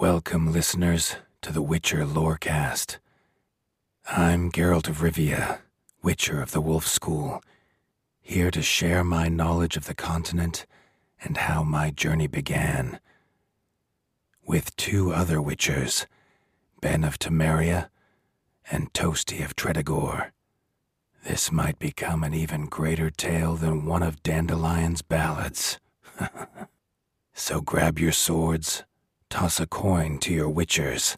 Welcome, listeners, to the Witcher Lorecast. I'm Geralt of Rivia, Witcher of the Wolf School, here to share my knowledge of the continent and how my journey began. With two other Witchers, Ben of Temeria and Toasty of Tredegor. This might become an even greater tale than one of Dandelion's ballads. so grab your swords, toss a coin to your Witchers,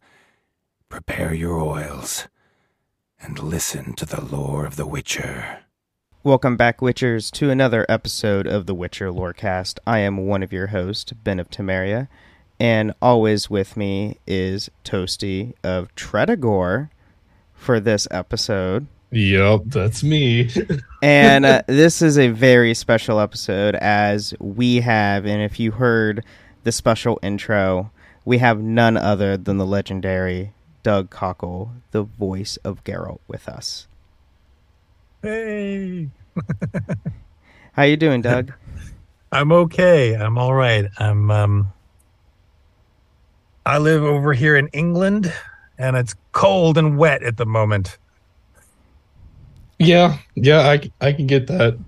prepare your oils, and listen to the lore of the Witcher. Welcome back, Witchers, to another episode of the Witcher Lorecast. I am one of your hosts, Ben of Temeria, and always with me is Toasty of Tredegor for this episode. Yep, that's me. and uh, this is a very special episode as we have, and if you heard the special intro, we have none other than the legendary Doug Cockle, the voice of Geralt, with us. Hey, How you doing, Doug? I'm okay. I'm all right. I'm um I live over here in England and it's cold and wet at the moment. yeah, yeah, I, I can get that.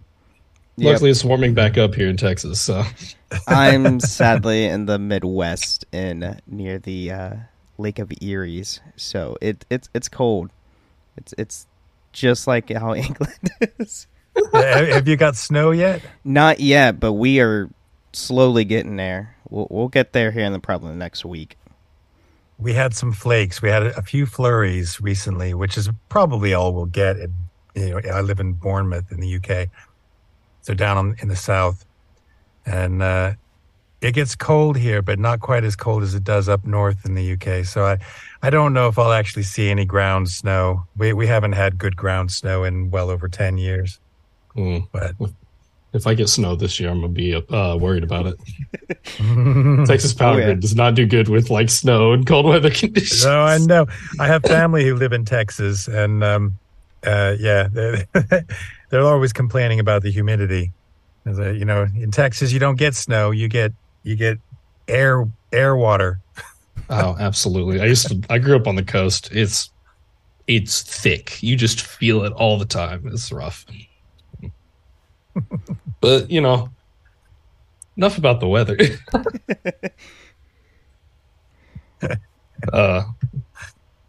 Yep. Luckily, it's warming back up here in Texas. So, I'm sadly in the Midwest in near the uh, Lake of Erie's, so it it's it's cold. It's it's just like how England is. have, have you got snow yet? Not yet, but we are slowly getting there. We'll we'll get there here in the probably next week. We had some flakes. We had a, a few flurries recently, which is probably all we'll get. In, you know, I live in Bournemouth in the UK, so down on, in the south, and uh, it gets cold here, but not quite as cold as it does up north in the UK. So I, I don't know if I'll actually see any ground snow. We we haven't had good ground snow in well over ten years. mm, But if I get snow this year, I'm gonna be uh, worried about it. Texas Power Oh, yeah. Grid does not do good with like snow and cold weather conditions. No, I know. I have family who live in Texas, and um, uh, yeah, they're, always complaining about the humidity. A, you know, in Texas, you don't get snow; you get you get air air water. Oh, absolutely. I used to. I grew up on the coast. It's it's thick. You just feel it all the time. It's rough. but you know, enough about the weather. uh,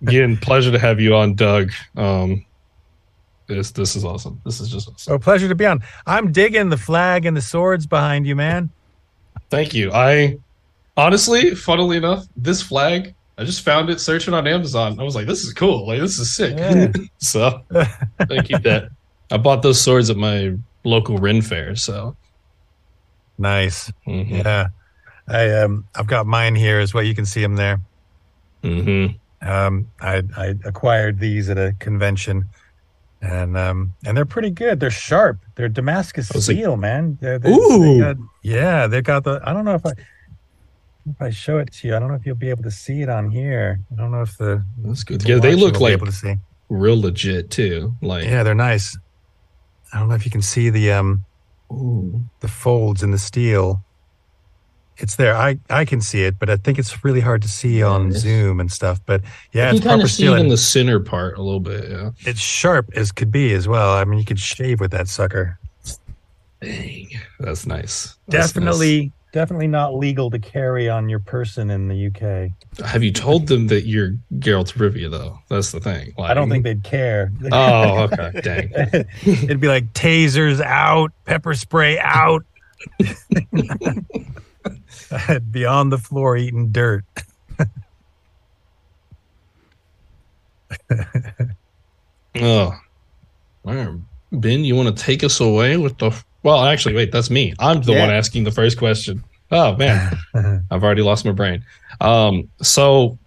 again, pleasure to have you on, Doug. Um, this this is awesome. This is just awesome. So pleasure to be on. I'm digging the flag and the swords behind you, man. Thank you. I honestly, funnily enough, this flag. I just found it searching on Amazon. I was like, "This is cool. Like, this is sick." Yeah. so Thank you, that. I bought those swords at my local Ren fair. So, Nice. mhm, Yeah, I um I've got mine here as well. You can see them there. mhm. Um, I I acquired these at a convention, and um and they're pretty good. They're sharp. They're Damascus I was like, steel, man. They're, they Ooh. they got, yeah, they got the. I don't know if I if I show it to you. I don't know if you'll be able to see it on here. I don't know if the that's good. the Yeah, they look like able to see. real legit too. Like, Yeah, they're nice. I don't know if you can see the um ooh. the folds in the steel. It's there. I I can see it, but I think it's really hard to see Yeah, on it is. Zoom and stuff. But yeah, you it's can kind proper of see steel. it in the center part a little bit. Yeah. It's sharp as could be as well. I mean, you could shave with that sucker. Dang, that's nice. That's Definitely, definitely not legal to carry on your person in the UK. Have you told them that you're Geralt of Rivia though? That's the thing. I don't think they'd care. Oh, okay. Dang. It'd be like tasers out, pepper spray out. I'd be on the floor eating dirt. Oh, all right. Ben, you want to take us away with the? Well, actually, wait, that's me. I'm the Yeah. one asking the first question. Oh man, I've already lost my brain. Um, so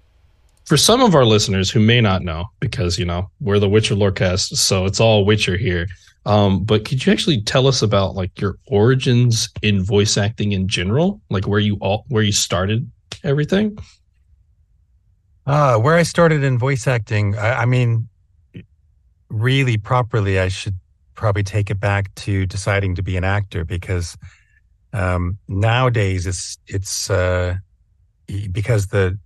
for some of our listeners who may not know, because you know we're the Witcher Lorecast, so it's all Witcher here. Um, but could you actually tell us about like your origins in voice acting in general, like where you all where you started everything? Uh, where I started in voice acting, I, I mean, really properly, I should probably take it back to deciding to be an actor because um, nowadays it's it's uh, because the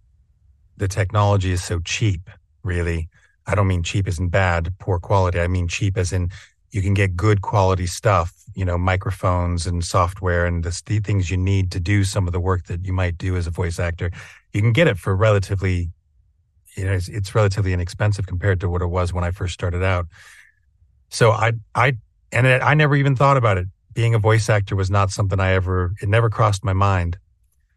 the technology is so cheap. Really, I don't mean cheap isn't bad, poor quality. I mean cheap as in you can get good quality stuff. You know, microphones and software and the, things you need to do some of the work that you might do as a voice actor. You can get it for relatively you know, it's, it's relatively inexpensive compared to what it was when I first started out. So I, I, and it, I never even thought about it. Being a voice actor was not something I ever, it never crossed my mind.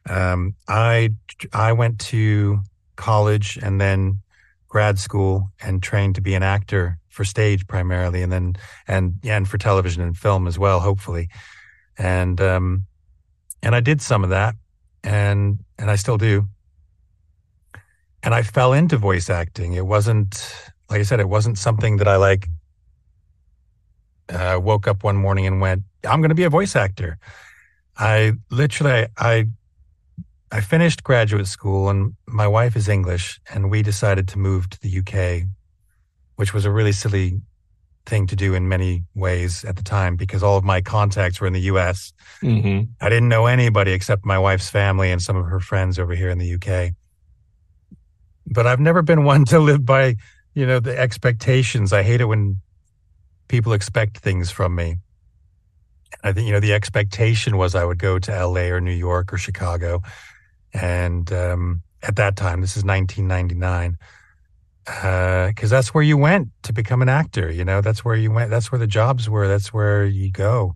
Um, I, I went to college and then grad school and trained to be an actor for stage primarily and then, and, and for television and film as well, hopefully. And, um, and I did some of that and, and I still do and I fell into voice acting. It wasn't, like I said, it wasn't something that I like uh, woke up one morning and went, I'm going to be a voice actor. I literally, I, I finished graduate school and my wife is English and we decided to move to the UK, which was a really silly thing to do in many ways at the time because all of my contacts were in the US. Mm-hmm. I didn't know anybody except my wife's family and some of her friends over here in the UK but I've never been one to live by, you know, the expectations. I hate it when people expect things from me. I think, you know, the expectation was I would go to LA or New York or Chicago. And um, at that time, this is 1999, because uh, that's where you went to become an actor. You know, that's where you went. That's where the jobs were. That's where you go.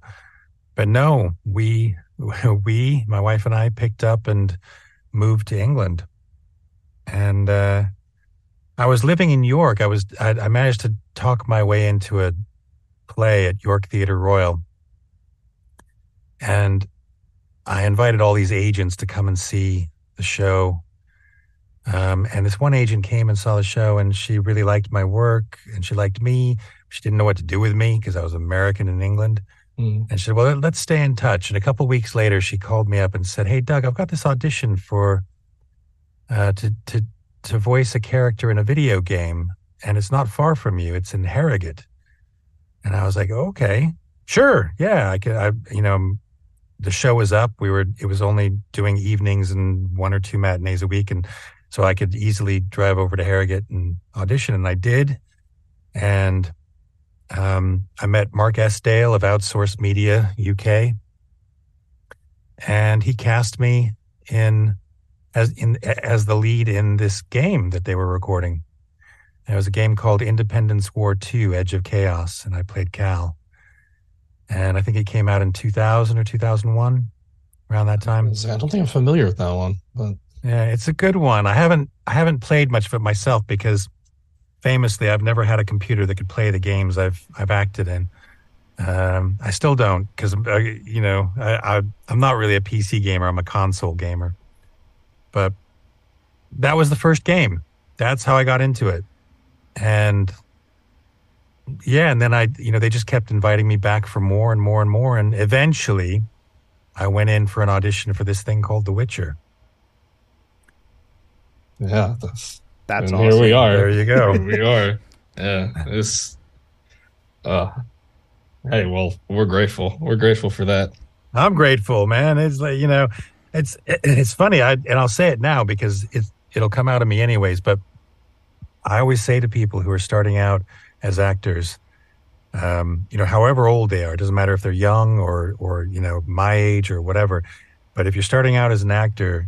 But no, we, we, my wife and I picked up and moved to England and uh, I was living in York. I was I, I, managed to talk my way into a play at York Theatre Royal, and I invited all these agents to come and see the show. Um, and this one agent came and saw the show, and she really liked my work, and she liked me. She didn't know what to do with me because I was American in England. Mm. And she said, "Well, let's stay in touch." And a couple weeks later, she called me up and said, "Hey, Doug, I've got this audition for." uh, to to to voice a character in a video game, and it's not far from you. It's in Harrogate, and I was like, okay, sure, yeah, I could. I you know, the show was up. We were. It was only doing evenings and one or two matinees a week, and so I could easily drive over to Harrogate and audition, and I did, and. Um, I met Mark Estdale of Outsourced Media UK, and he cast me in as in as the lead in this game that they were recording. And it was a game called Independence War II: Edge of Chaos, and I played Cal. And I think it came out in 2000 or 2001, around that time. I don't think I'm familiar with that one, but yeah, it's a good one. I haven't I haven't played much of it myself because famously I've never had a computer that could play the games I've I've acted in. Um, I still don't because uh, you know I, I I'm not really a PC gamer. I'm a console gamer. But that was the first game. That's how I got into it. And yeah, and then I, you know, they just kept inviting me back for more and more and more. And eventually I went in for an audition for this thing called The Witcher. Yeah, that's that's awesome. Here we are. There you go. we are. Yeah, it's. Uh, hey, well, we're grateful. We're grateful for that. I'm grateful, man. It's like you know, it's it's funny, I and I'll say it now because it it'll come out of me anyways. But I always say to people who are starting out as actors, um, you know, however old they are, it doesn't matter if they're young or or you know my age or whatever. But if you're starting out as an actor,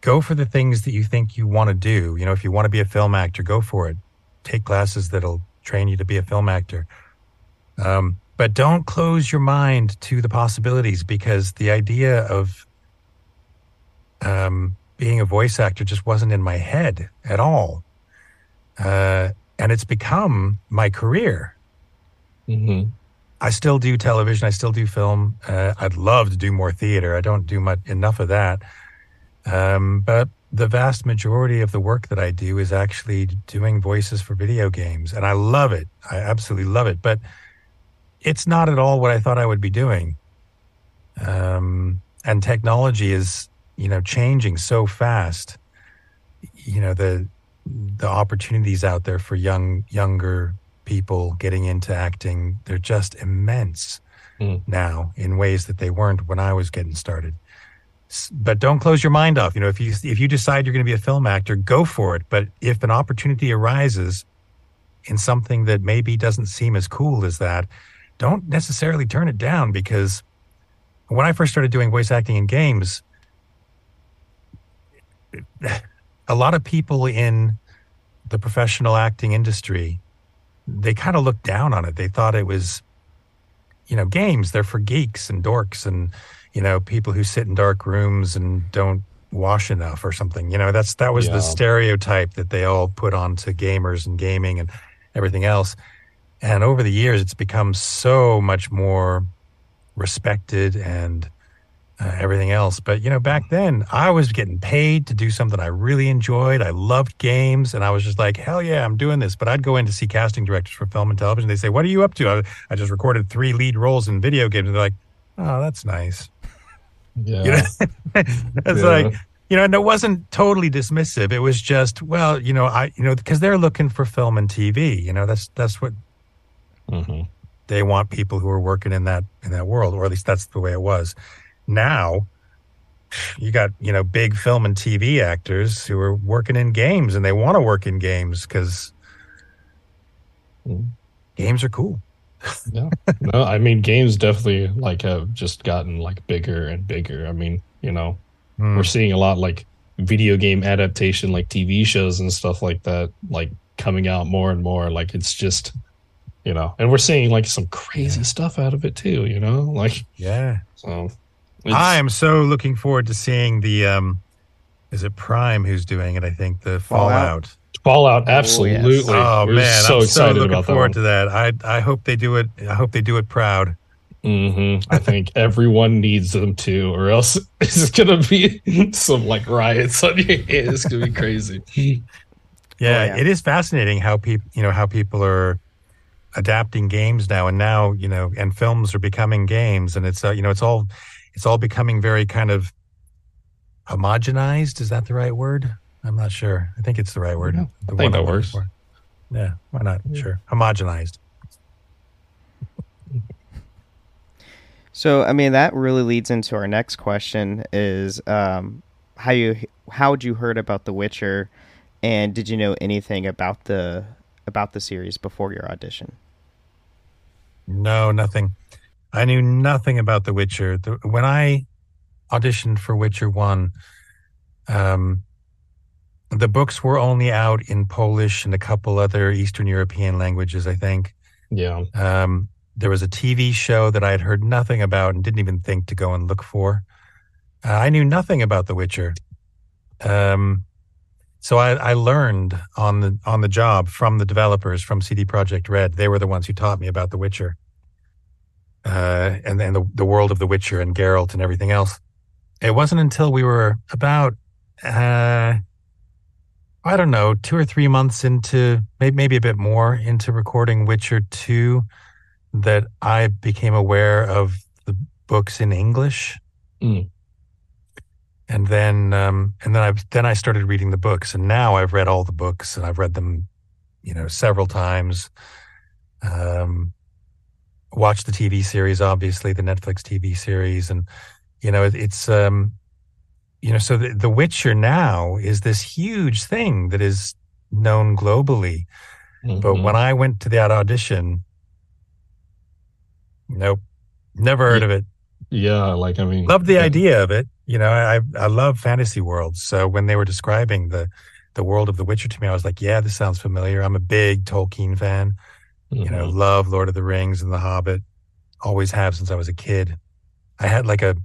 go for the things that you think you want to do. You know, if you want to be a film actor, go for it. Take classes that'll train you to be a film actor. Um, but don't close your mind to the possibilities because the idea of um, being a voice actor just wasn't in my head at all. Uh, and it's become my career. Mm-hmm. I still do television. I still do film. Uh, I'd love to do more theater. I don't do much enough of that. Um, but the vast majority of the work that I do is actually doing voices for video games, and I love it. I absolutely love it. But it's not at all what I thought I would be doing. Um, and technology is, you know, changing so fast. You know the the opportunities out there for young younger people getting into acting they're just immense mm. now in ways that they weren't when I was getting started but don't close your mind off. You know, if you if you decide you're going to be a film actor, go for it. But if an opportunity arises in something that maybe doesn't seem as cool as that, don't necessarily turn it down because when I first started doing voice acting in games, a lot of people in the professional acting industry, they kind of looked down on it. They thought it was, you know, games, they're for geeks and dorks and you know, people who sit in dark rooms and don't wash enough or something. You know, that's that was yeah. the stereotype that they all put onto gamers and gaming and everything else. And over the years, it's become so much more respected and uh, everything else. But you know, back then, I was getting paid to do something I really enjoyed. I loved games, and I was just like, "Hell yeah, I'm doing this." But I'd go in to see casting directors for film and television. They say, "What are you up to?" I, I just recorded three lead roles in video games. And they're like, "Oh, that's nice." Yeah. You know? it's yeah. like, you know, and it wasn't totally dismissive. It was just, well, you know, I, you know, because they're looking for film and TV. You know, that's that's what mm-hmm. they want people who are working in that in that world, or at least that's the way it was. Now, you got you know big film and TV actors who are working in games, and they want to work in games because mm. games are cool yeah. No, I mean games definitely like have just gotten like bigger and bigger. I mean, you know, mm. we're seeing a lot like video game adaptation like TV shows and stuff like that like coming out more and more like it's just you know, and we're seeing like some crazy yeah. stuff out of it too, you know? Like Yeah. So I am so looking forward to seeing the um is it Prime who's doing it? I think the Fallout. Fallout. Fallout, absolutely. Oh, yes. oh man, so I'm so looking forward to that. I I hope they do it. I hope they do it proud. Mm-hmm. I think everyone needs them to, or else it's gonna be some like riots on your hands. It's gonna be crazy. yeah, oh, yeah, it is fascinating how people, you know, how people are adapting games now, and now you know, and films are becoming games, and it's uh, you know, it's all it's all becoming very kind of homogenized. Is that the right word? I'm not sure. I think it's the right word. Yeah, I think that works. For. Yeah, why not? Yeah. Sure. Homogenized. So, I mean, that really leads into our next question: is um, how you how would you heard about The Witcher, and did you know anything about the about the series before your audition? No, nothing. I knew nothing about The Witcher. The, when I auditioned for Witcher One, um, the books were only out in Polish and a couple other Eastern European languages, I think. Yeah. Um, there was a TV show that I had heard nothing about and didn't even think to go and look for. Uh, I knew nothing about The Witcher. Um, so I, I, learned on the on the job from the developers from CD Projekt Red. They were the ones who taught me about The Witcher, uh, and then the the world of The Witcher and Geralt and everything else. It wasn't until we were about uh, I don't know, two or three months into maybe maybe a bit more into recording Witcher two, that I became aware of the books in English. Mm. And then, um, and then I then I started reading the books, and now I've read all the books, and I've read them, you know, several times. Um, watched the TV series, obviously the Netflix TV series, and you know, it, it's um, you know, so the, the Witcher now is this huge thing that is known globally. Mm-hmm. But when I went to that audition, nope, never heard yeah. of it. Yeah, like I mean, loved the yeah. idea of it. You know, I I love fantasy worlds. So when they were describing the the world of The Witcher to me, I was like, yeah, this sounds familiar. I'm a big Tolkien fan. Mm-hmm. You know, mm-hmm. love Lord of the Rings and The Hobbit. Always have since I was a kid. I had like a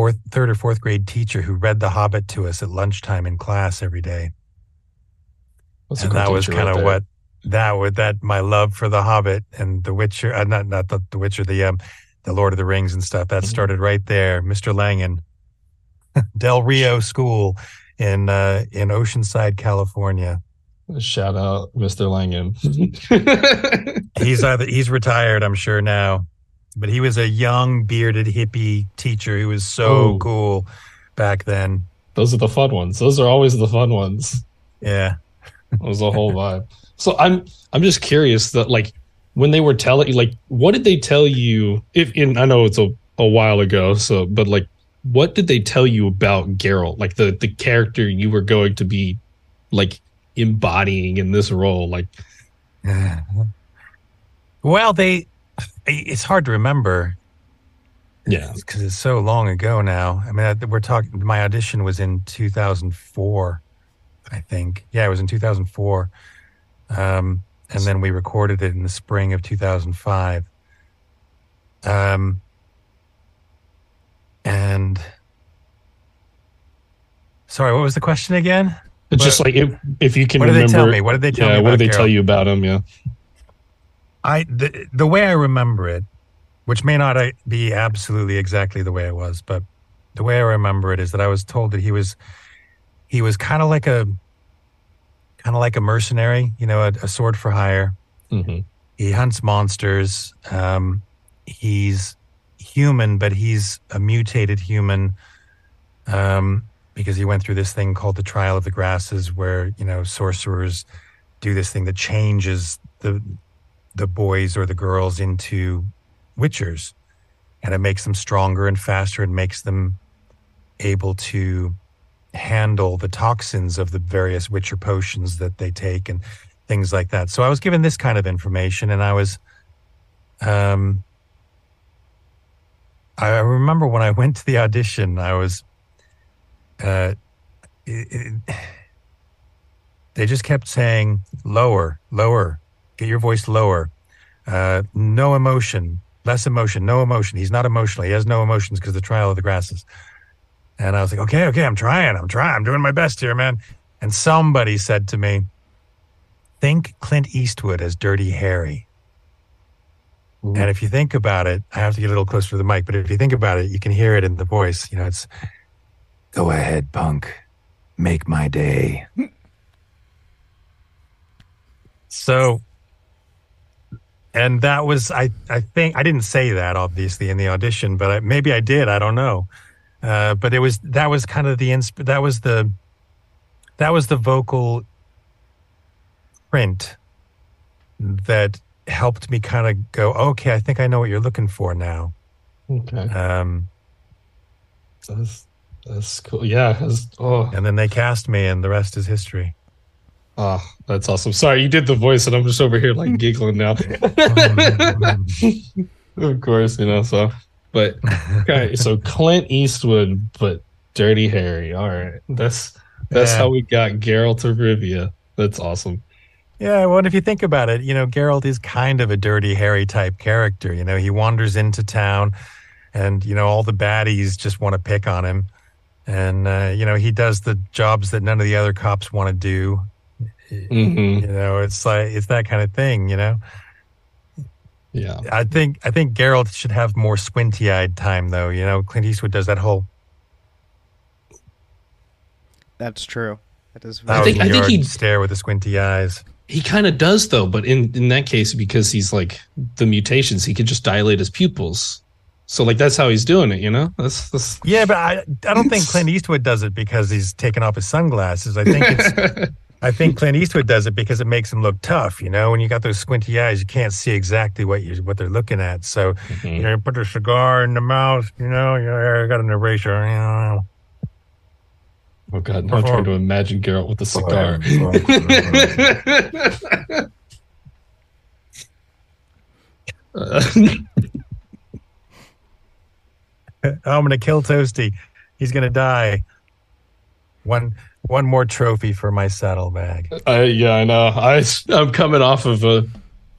fourth, third or fourth grade teacher who read The Hobbit to us at lunchtime in class every day. That's and that was kind of what that would that my love for the Hobbit and the Witcher, uh, not not the, the Witcher, the um, the Lord of the Rings and stuff. That Mhm. started right there, Mr. Langen, Del Rio School in uh, in Oceanside, California. Shout out, Mr. Langen. He's either he's retired, I'm sure now, but he was a young bearded hippie teacher who was so Oh. cool back then. Those are the fun ones. Those are always the fun ones. Yeah. It was a whole vibe. So I'm I'm just curious that like when they were telling you like what did they tell you if in I know it's a, a while ago, so but like what did they tell you about Geralt? Like the the character you were going to be like embodying in this role? Like Well, they it's hard to remember yeah. because it's so long ago now. I mean, we're talking. My audition was in 2004, I think. Yeah, it was in 2004, um, and then we recorded it in the spring of 2005. Um, and sorry, what was the question again? It's just like if, if you can What did remember they tell me? What did they tell yeah, me? what did they tell you about him? Yeah. I the, the way I remember it, which may not uh, be absolutely exactly the way it was, but the way I remember it is that I was told that he was he was kind of like a kind of like a mercenary, you know, a, a sword for hire. hmm He hunts monsters. Um, he's human, but he's a mutated human um, because he went through this thing called the Trial of the Grasses, where you know sorcerers do this thing that changes the the boys or the girls into witchers, and it makes them stronger and faster, and makes them able to handle the toxins of the various witcher potions that they take and things like that. So I was given this kind of information, and I was, um, I remember when I went to the audition, I was, uh, it, it- they just kept saying lower, lower, get your voice lower, uh, no emotion, less emotion, no emotion. He's not emotional. He has no emotions because the trial of the grasses. And I was like, okay, okay, I'm trying, I'm trying, I'm doing my best here, man. And somebody said to me, think Clint Eastwood as Dirty Harry. Ooh. And if you think about it, I have to get a little closer to the mic, but if you think about it, you can hear it in the voice. You know, it's Go ahead, punk. Make my day. so. And that was, I, I think, I didn't say that obviously in the audition, but I, maybe I did. I don't know. Uh, but it was, that was kind of the, insp- that was the, that was the vocal print that helped me kind of go, okay, I think I know what you're looking for now. Okay. Um, That's that's cool. Yeah. that's- oh, and then they cast me, and the rest is history. Oh, that's awesome. Sorry, you did the voice, and I'm just over here like giggling now. of course, you know. So, but okay. So Clint Eastwood, but Dirty Harry. All right. That's that's Yeah. how we got Geralt of Rivia. That's awesome. Yeah, well, if you think about it, you know, Geralt is kind of a dirty Harry type character. You know, he wanders into town, and you know, all the baddies just want to pick on him, and uh, you know, he does the jobs that none of the other cops want to do. Hmm You know, it's like it's that kind of thing. You know, Yeah. I think I think Geralt should have more squinty eyed time, though. You know, Clint Eastwood does that whole That's true. That is I think- I think thousand-yard he- stare with the squinty eyes. He kind of does though, but in in that case, because he's like the mutations, he could just dilate his pupils. So like that's how he's doing it, you know. That's that's. Yeah, but I I don't think Clint Eastwood does it because he's taking off his sunglasses. I think it's I think Clint Eastwood does it because it makes him look tough. You know, when you got those squinty eyes, you can't see exactly what you what they're looking at. So Mhm. you know, put a cigar in the mouth. You know, you got an eraser. You know. Oh god, now I'm trying to imagine Geralt with a cigar. I'm gonna kill Toasty. He's gonna die. One one more trophy for my saddlebag. I, yeah, I know. I I'm coming off of a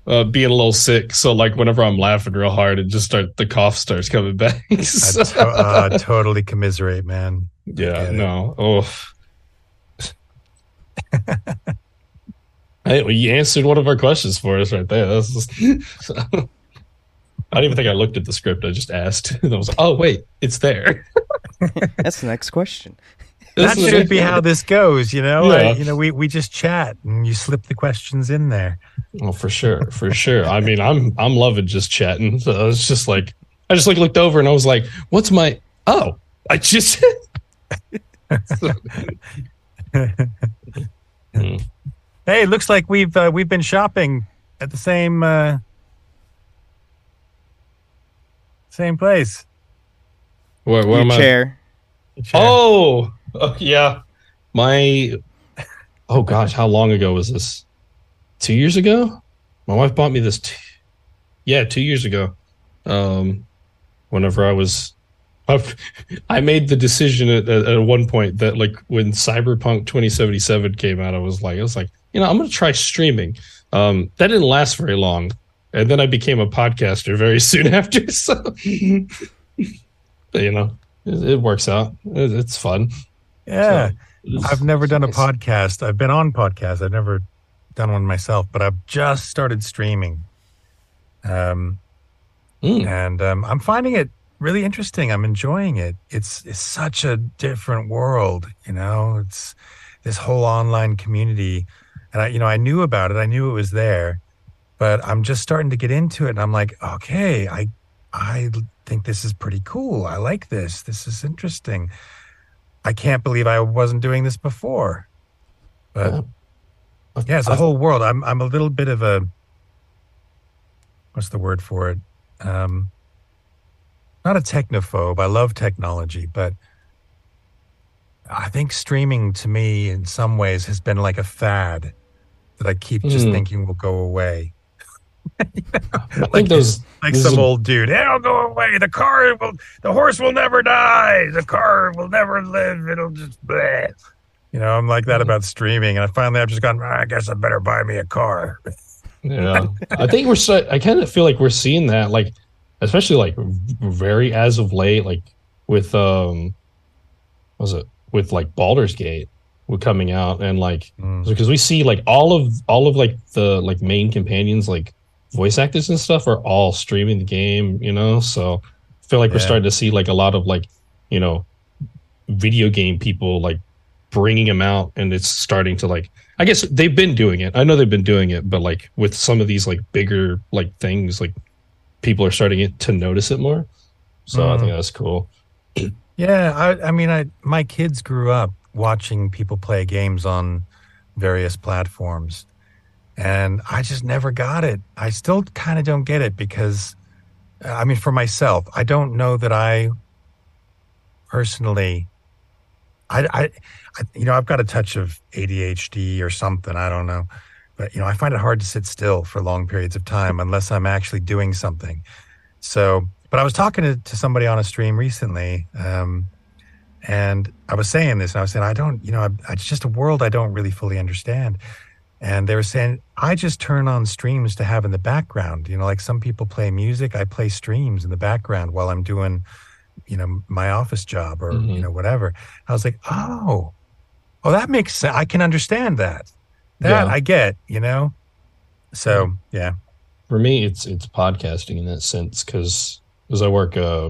uh, being a little sick, so like whenever I'm laughing real hard, it just start the cough starts coming back. I So- to- uh, totally commiserate, man. yeah, get it. no. Oh. Hey, well, you answered one of our questions for us right there. That's just, so, I don't even think I looked at the script. I just asked. I was like, oh wait, it's there. That's the next question. That should be how this goes, you know. Yeah. I- you know, we we just chat and you slip the questions in there. Well, for sure, for sure. I mean, I'm I'm loving just chatting. So it's just like I just like looked over and I was like, "What's my? Oh, I just." Hmm. Hey, it looks like we've uh, we've been shopping at the same uh, same place. Where, where Your am I? chair. Oh, oh, yeah. My oh gosh, how long ago was this? Two years ago. My wife bought me this. T- yeah, two years ago. Um, whenever I was, I've- I made the decision at, at, at one point that like when Cyberpunk 2077 came out, I was like, I was like, you know, I'm gonna try streaming. Um, that didn't last very long, and then I became a podcaster very soon after. So, but, you know, it, it works out. It, it's fun. Yeah, So, I've never done a podcast. I've been on podcasts. I've never done one myself, but I've just started streaming. Um, Mm. and um, I'm finding it really interesting. I'm enjoying it. It's it's such a different world, you know. It's this whole online community, and I, you know, I knew about it. I knew it was there, but I'm just starting to get into it, and I'm like, okay, I I think this is pretty cool. I like this. This is interesting. I can't believe I wasn't doing this before, but Yeah. yeah, it's a I've- whole world. I'm I'm a little bit of a what's the word for it? Um, not a technophobe. I love technology, but I think streaming to me in some ways has been like a fad that I keep just Hmm. thinking will go away. I Like- think those Like some is old dude. It'll go away. The car will the horse will never die. The car will never live. It'll just bleh. You know, I'm like that Hmm. about streaming. And I finally I've just gone, "Ah, I guess I better buy me a car. Yeah, I think we're. So, I kind of feel like we're seeing that, like, especially like very as of late, like with um, what was it with like Baldur's Gate were coming out and like Mm. because we see like all of all of like the like main companions like voice actors and stuff are all streaming the game, you know. So I feel like we're starting to see like a lot of like you know video game people like bringing them out and it's starting to like i guess they've been doing it. I know they've been doing it but like with some of these like bigger like things like people are starting to notice it more. So i Mm. think that's cool. Yeah, I, I mean, I my kids grew up watching people play games on various platforms, and I just never got it. I still kind of don't get it because, uh, I mean, for myself, I don't know that I personally, I, I, I you know, I've got a touch of ADHD or something. I don't know, but you know, I find it hard to sit still for long periods of time unless I'm actually doing something. So, but I was talking to, to somebody on a stream recently, um, and I was saying this, and I was saying, I don't, you know, I, it's just a world I don't really fully understand. And they were saying, I just turn on streams to have in the background. You know, like some people play music, I play streams in the background while I'm doing, you know, my office job or, you Mhm. know, whatever. I was like, oh, oh, that makes sense. I can understand that. That Yeah. I get, you know? So, yeah. for me it's it's podcasting in that sense because as i work uh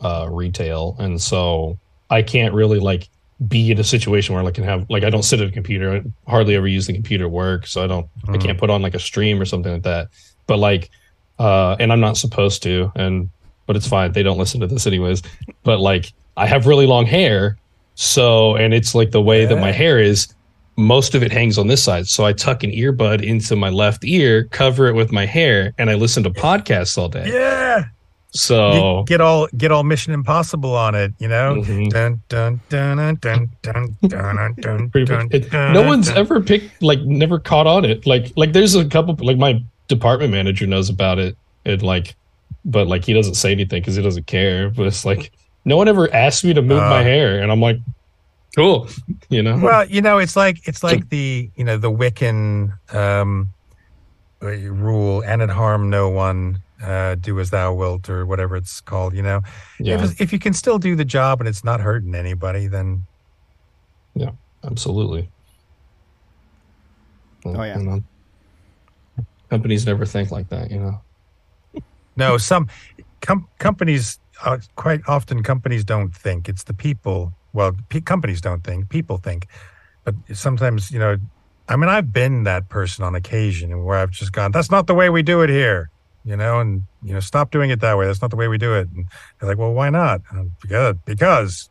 uh retail and so i can't really like be in a situation where i can have like i don't sit at a computer. I hardly ever use the computer work so i don't i Mm. can't put on like a stream or something like that. But like uh and i'm not supposed to and but it's fine. They don't listen to this anyways. But like i have really long hair so and it's like the way that my hair is most of it hangs on this side. So i tuck an earbud into my left ear cover it with my hair and i listen to podcasts all day. Yeah. So You get all get all Mission Impossible on it, you know. No one's ever picked like never caught on it. Like like there's a couple like my department manager knows about it and like but like he doesn't say anything because he doesn't care but it's like no one ever asked me to move my Uh. hair and i'm like cool you know? Well, you know, it's like it's like the you know the Wiccan um, uh, rule, and it harm no one, uh, do as thou wilt, or whatever it's called. You know, yeah if, if you can still do the job and it's not hurting anybody, then yeah, absolutely Oh, yeah. You know, companies never think like that. You know. No, some com- companies uh, quite often companies don't think. It's the people. Well, p- companies don't think. People think. But sometimes, you know, I mean, I've been that person on occasion where I've just gone, "That's not the way we do it here," you know, and you know, stop doing it that way. That's not the way we do it. And they're like, "Well, why not?" And, because because.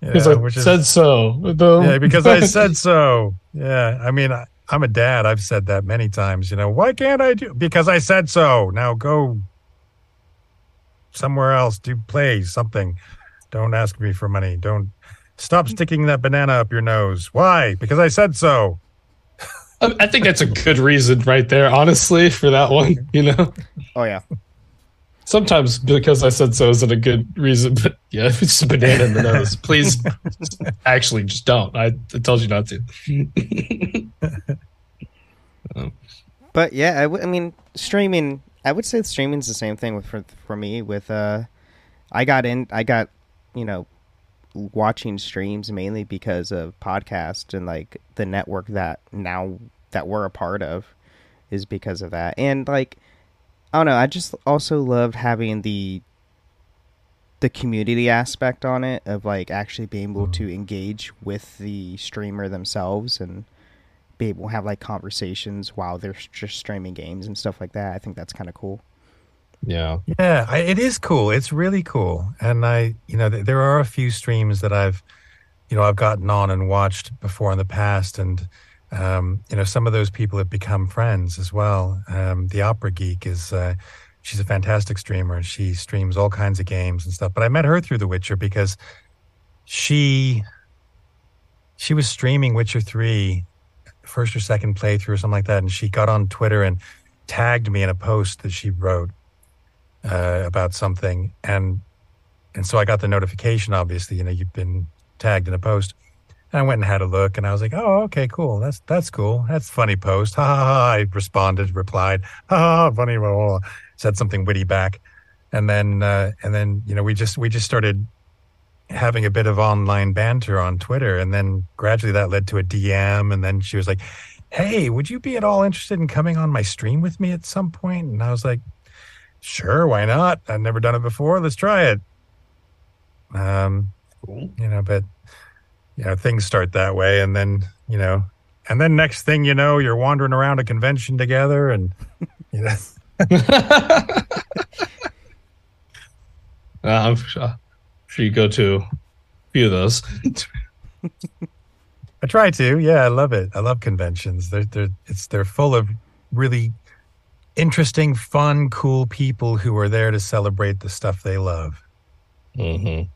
Because I is- said so. The- yeah, because I said so. Yeah, I mean, I, I'm a dad. I've said that many times. You know, why can't I do? Because I said so. Now go somewhere else. Do play something. Don't ask me for money. Don't stop sticking that banana up your nose. Why? Because I said so. I I think that's a good reason right there, honestly, for that one. You know, Oh yeah. sometimes because I said so isn't a good reason, but yeah, it's a banana in the nose, please actually just don't. I, I told you not to. But yeah, I, w- I mean, streaming. I would say streaming's the same thing with for for me. With uh, I got in. I got you know watching streams mainly because of podcast and like the network that now that we're a part of is because of that. And like I don't know, I just also loved having the the community aspect on it of like actually being able to mm-hmm. engage with the streamer themselves and be able to have like conversations while they're just streaming games and stuff like that. I think that's kind of cool. Yeah. Yeah, I, it is cool. It's really cool. And I, you know, th- there are a few streams that I've, you know, I've gotten on and watched before in the past, and um, you know, some of those people have become friends as well. Um, the Opera Geek is, uh, she's a fantastic streamer. She streams all kinds of games and stuff. But I met her through The Witcher because she, she was streaming Witcher Three, first or second playthrough or something like that, and she got on Twitter and tagged me in a post that she wrote uh, about something, and and so I got the notification. Obviously, you know, you've been tagged in a post. And I went and had a look, and I was like, "Oh, okay, cool. That's that's cool. That's funny post." Ha ha ha! I responded, replied, "Ha ha, ha funny." Blah, blah, blah. Said something witty back, and then uh, and then you know we just we just started having a bit of online banter on Twitter, and then gradually that led to a DM, and then she was like, "Hey, would you be at all interested in coming on my stream with me at some point?" And I was like, "Sure, why not? I've never done it before. Let's try it." Um, Cool. you know, but you know, things start that way, and then you know, and then next thing you know, you're wandering around a convention together, and you know, Uh, I'm sure, sure you go to a few of those. I try to. Yeah, I love it. I love conventions. They're they're it's they're full of really interesting, fun, cool people who are there to celebrate the stuff they love. Mm-hmm.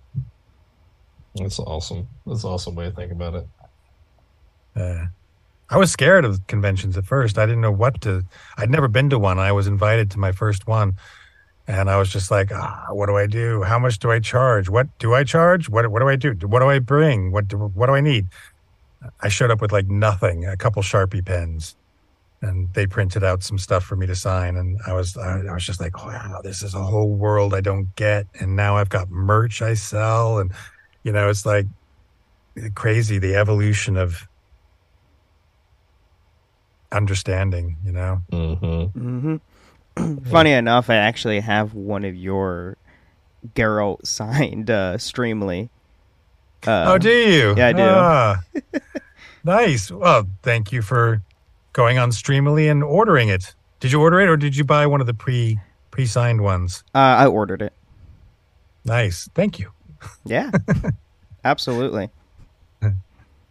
That's awesome. That's an awesome way to think about it. Uh, I was scared of conventions at first. I didn't know what to. I'd never been to one. I was invited to my first one, and I was just like, ah, "What do I do? How much do I charge? What do I charge? What What do I do? What do I bring? What do, What do I need?" I showed up with like nothing, a couple Sharpie pens, and they printed out some stuff for me to sign. And I was I, I was just like, "Wow, this is a whole world I don't get." And now I've got merch I sell, and you know, it's like crazy the evolution of understanding, you know. hmm hmm Funny enough, I actually have one of your Geralt signed uh, Streamily. Uh, oh, do you? yeah, I do. Ah, nice. Well, thank you for going on Streamily and ordering it. Did you order it or did you buy one of the pre pre signed ones? Uh, I ordered it. Nice. Thank you. Yeah, absolutely.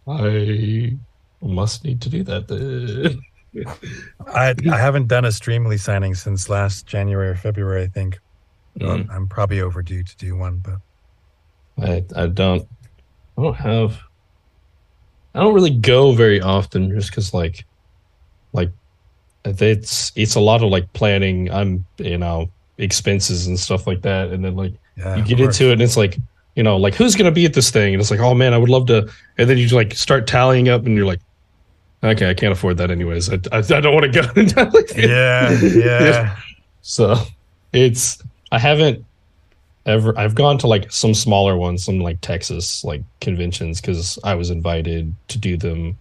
I must need to do that. I I haven't done a Streamily signing since last January or February, I think. Mm. I'm probably overdue to do one, but I I don't I don't have I don't really go very often just because like like it's it's a lot of like planning. I'm you know expenses and stuff like that, and then like yeah. you get into it and it's like you know like who's gonna be at this thing and it's like oh man I would love to and then you like start tallying up and you're like okay I can't afford that anyways I I, I don't want to go Yeah, yeah. So it's I haven't ever I've gone to like some smaller ones, some like Texas like conventions because I was invited to do them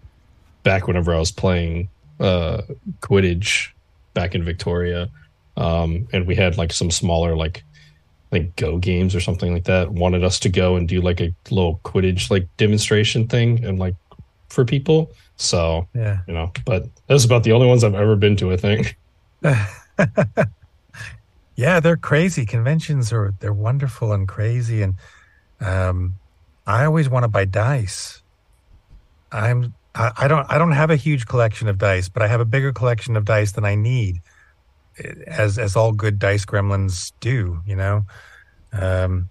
back whenever I was playing uh, Quidditch back in Victoria, um, and we had like some smaller like like Go games or something like that. Wanted us to go and do like a little Quidditch like demonstration thing and like for people. So Yeah. you know, but that's about the only ones I've ever been to. I think. yeah, they're crazy. Conventions are they're wonderful and crazy, and um, I always want to buy dice. I'm I, don't I don't have a huge collection of dice, but I have a bigger collection of dice than I need, eh, as as all good dice gremlins do. You know, um,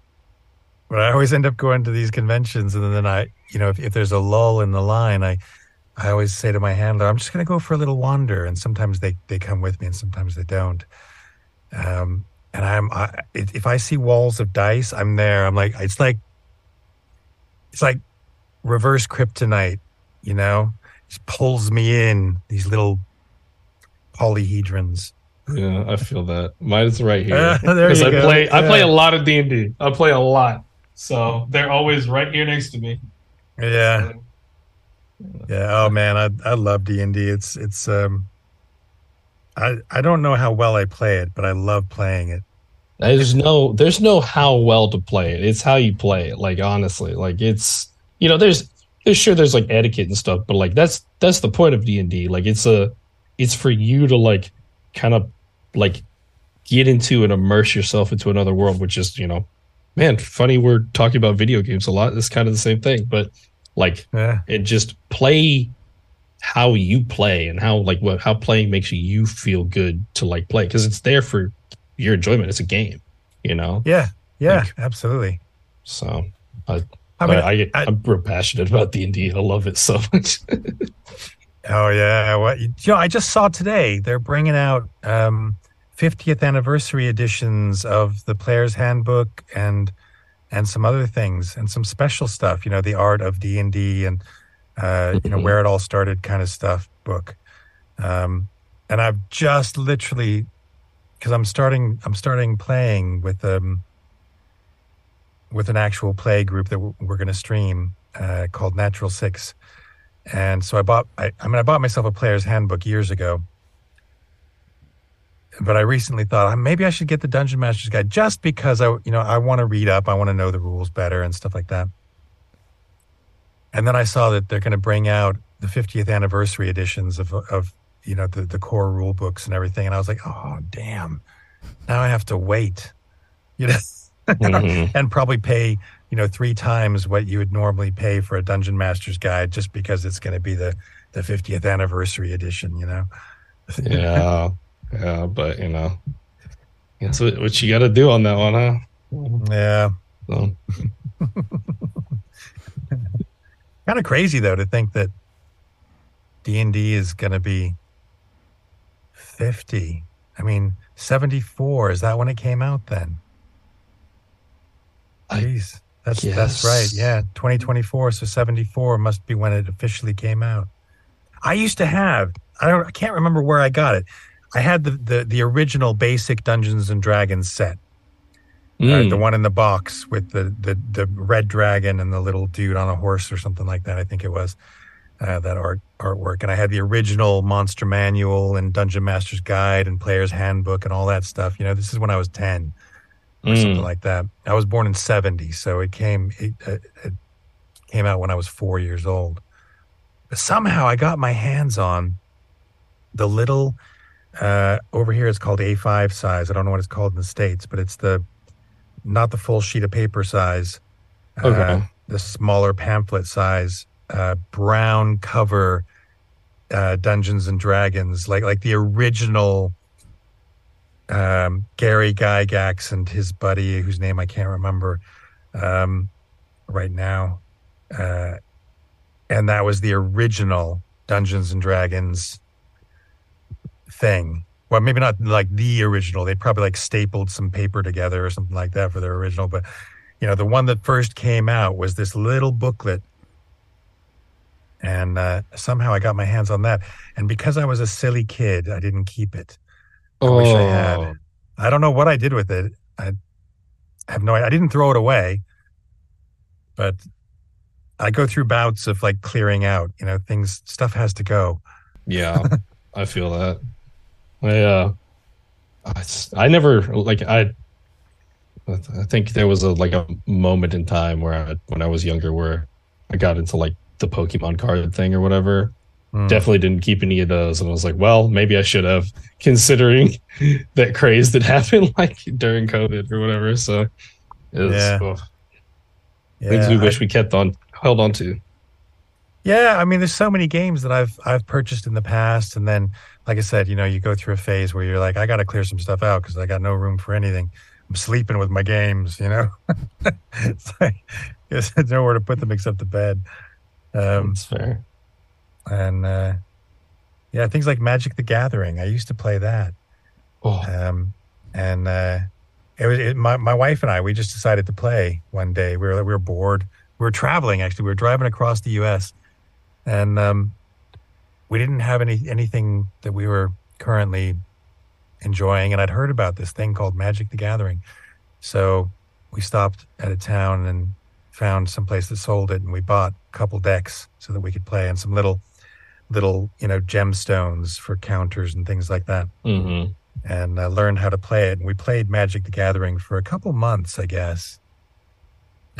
but I always end up going to these conventions, and then I you know if, if there's a lull in the line, I I always say to my handler, I'm just going to go for a little wander. And sometimes they, they come with me and sometimes they don't. Um, and I'm, I, if I see walls of dice, I'm there. I'm like, it's like, it's like reverse kryptonite, you know, just pulls me in these little polyhedrons. Yeah, I feel that. Mine's right here. there Because you I go. play, I play a lot of D and D. I play a lot, so they're always right here next to me. Yeah. Yeah. Oh man, I, I love D and D. It's, it's, um, I, I don't know how well I play it, but I love playing it. There's no, there's no how well to play it. It's how you play it. Like honestly, like it's, you know, there's, there's sure there's like etiquette and stuff, but like that's that's the point of D and D. Like it's a, it's for you to like, kind of, like, get into and immerse yourself into another world, which is, you know, man, funny we're talking about video games a lot. It's kind of the same thing, but like Yeah. and just play how you play and how like what how playing makes you feel good to like play because it's there for your enjoyment. It's a game, you know. Yeah. Yeah. Like- absolutely. So I, I mean, I, I- am real passionate about D and D. I love it so much. Oh yeah, what you know? I just saw today they're bringing out um, 50th anniversary editions of the Player's Handbook and and some other things and some special stuff. You know, the art of D and D and uh, you know Mhm. where it all started, kind of stuff. Book, um, and I've just literally because I'm starting I'm starting playing with um with an actual play group that we're, going to stream uh, called Natural Six. And so I bought, I, I mean, I bought myself a player's handbook years ago. But I recently thought "Ah, maybe I should get the Dungeon Master's Guide just because I, you know, I want to read up, I want to know the rules better and stuff like that. And then I saw that they're going to bring out the 50th anniversary editions of, of you know, the, the core rule books and everything. And I was like, oh, damn. Now I have to wait, you know, Mhm. and probably pay you know three times what you would normally pay for a dungeon master's guide just because it's going to be the the 50th anniversary edition you know? Yeah, yeah, but you know, that's what, what you got to do on that one, huh? yeah. So, kind of crazy though to think that d&d is going to be 50 i mean 74 is that when it came out then Jeez, that's that's right yeah 2024 so 74 must be when it officially came out i used to have i don't i can't remember where i got it i had the the, the original basic dungeons and dragons set uh, Mm. the one in the box with the, the the red dragon and the little dude on a horse or something like that. I think it was uh, that art artwork. And I had the original Monster Manual and Dungeon Master's Guide and Player's Handbook and all that stuff. You know, this is when I was ten or Mm. something like that. I was born in '70, so it came it, uh, it came out when I was four years old. But somehow I got my hands on the little uh, over here. It's called A5 size. I don't know what it's called in the states, but it's the not the full sheet of paper size. uh, Okay. the smaller pamphlet size, uh, brown cover uh, Dungeons and Dragons, like like the original um, Gary Gygax and his buddy, whose name I can't remember um, right now, uh, and that was the original Dungeons and Dragons thing. Well, maybe not like the original. They probably like stapled some paper together or something like that for their original. But you know, the one that first came out was this little booklet, and uh, somehow I got my hands on that. And because I was a silly kid, I didn't keep it. I wish I had. Oh. I don't know what I did with it. I have no. I didn't throw it away, but I go through bouts of like clearing out. You know, things stuff has to go. Yeah, I feel that. I uh, I, I never like I. I think there was a like a moment in time where I, when I was younger where I got into like the Pokemon card thing or whatever. Mm. Definitely didn't keep any of those, and I was like, well, maybe I should have, considering that craze that happened like during COVID or whatever. So, it's, yeah. Oh, yeah, things we I, wish we kept on held on to. Yeah, I mean, there's so many games that I've I've purchased in the past, and then, like I said, you know, you go through a phase where you're like, I got to clear some stuff out because I got no room for anything. I'm sleeping with my games, you know. it's like there's nowhere to put them except the bed. Um, That's fair. And uh, yeah, things like Magic the Gathering. I used to play that. Oh. Um, and uh, it was it, my my wife and I. We just decided to play one day. We were we were bored we were traveling actually. We were driving across the U.S. and um, we didn't have any anything that we were currently enjoying. And I'd heard about this thing called Magic the Gathering, so we stopped at a town and found some place that sold it, and we bought a couple decks so that we could play and some little little you know gemstones for counters and things like that. Mm-hmm. And i learned how to play it. And we played Magic the Gathering for a couple months, I guess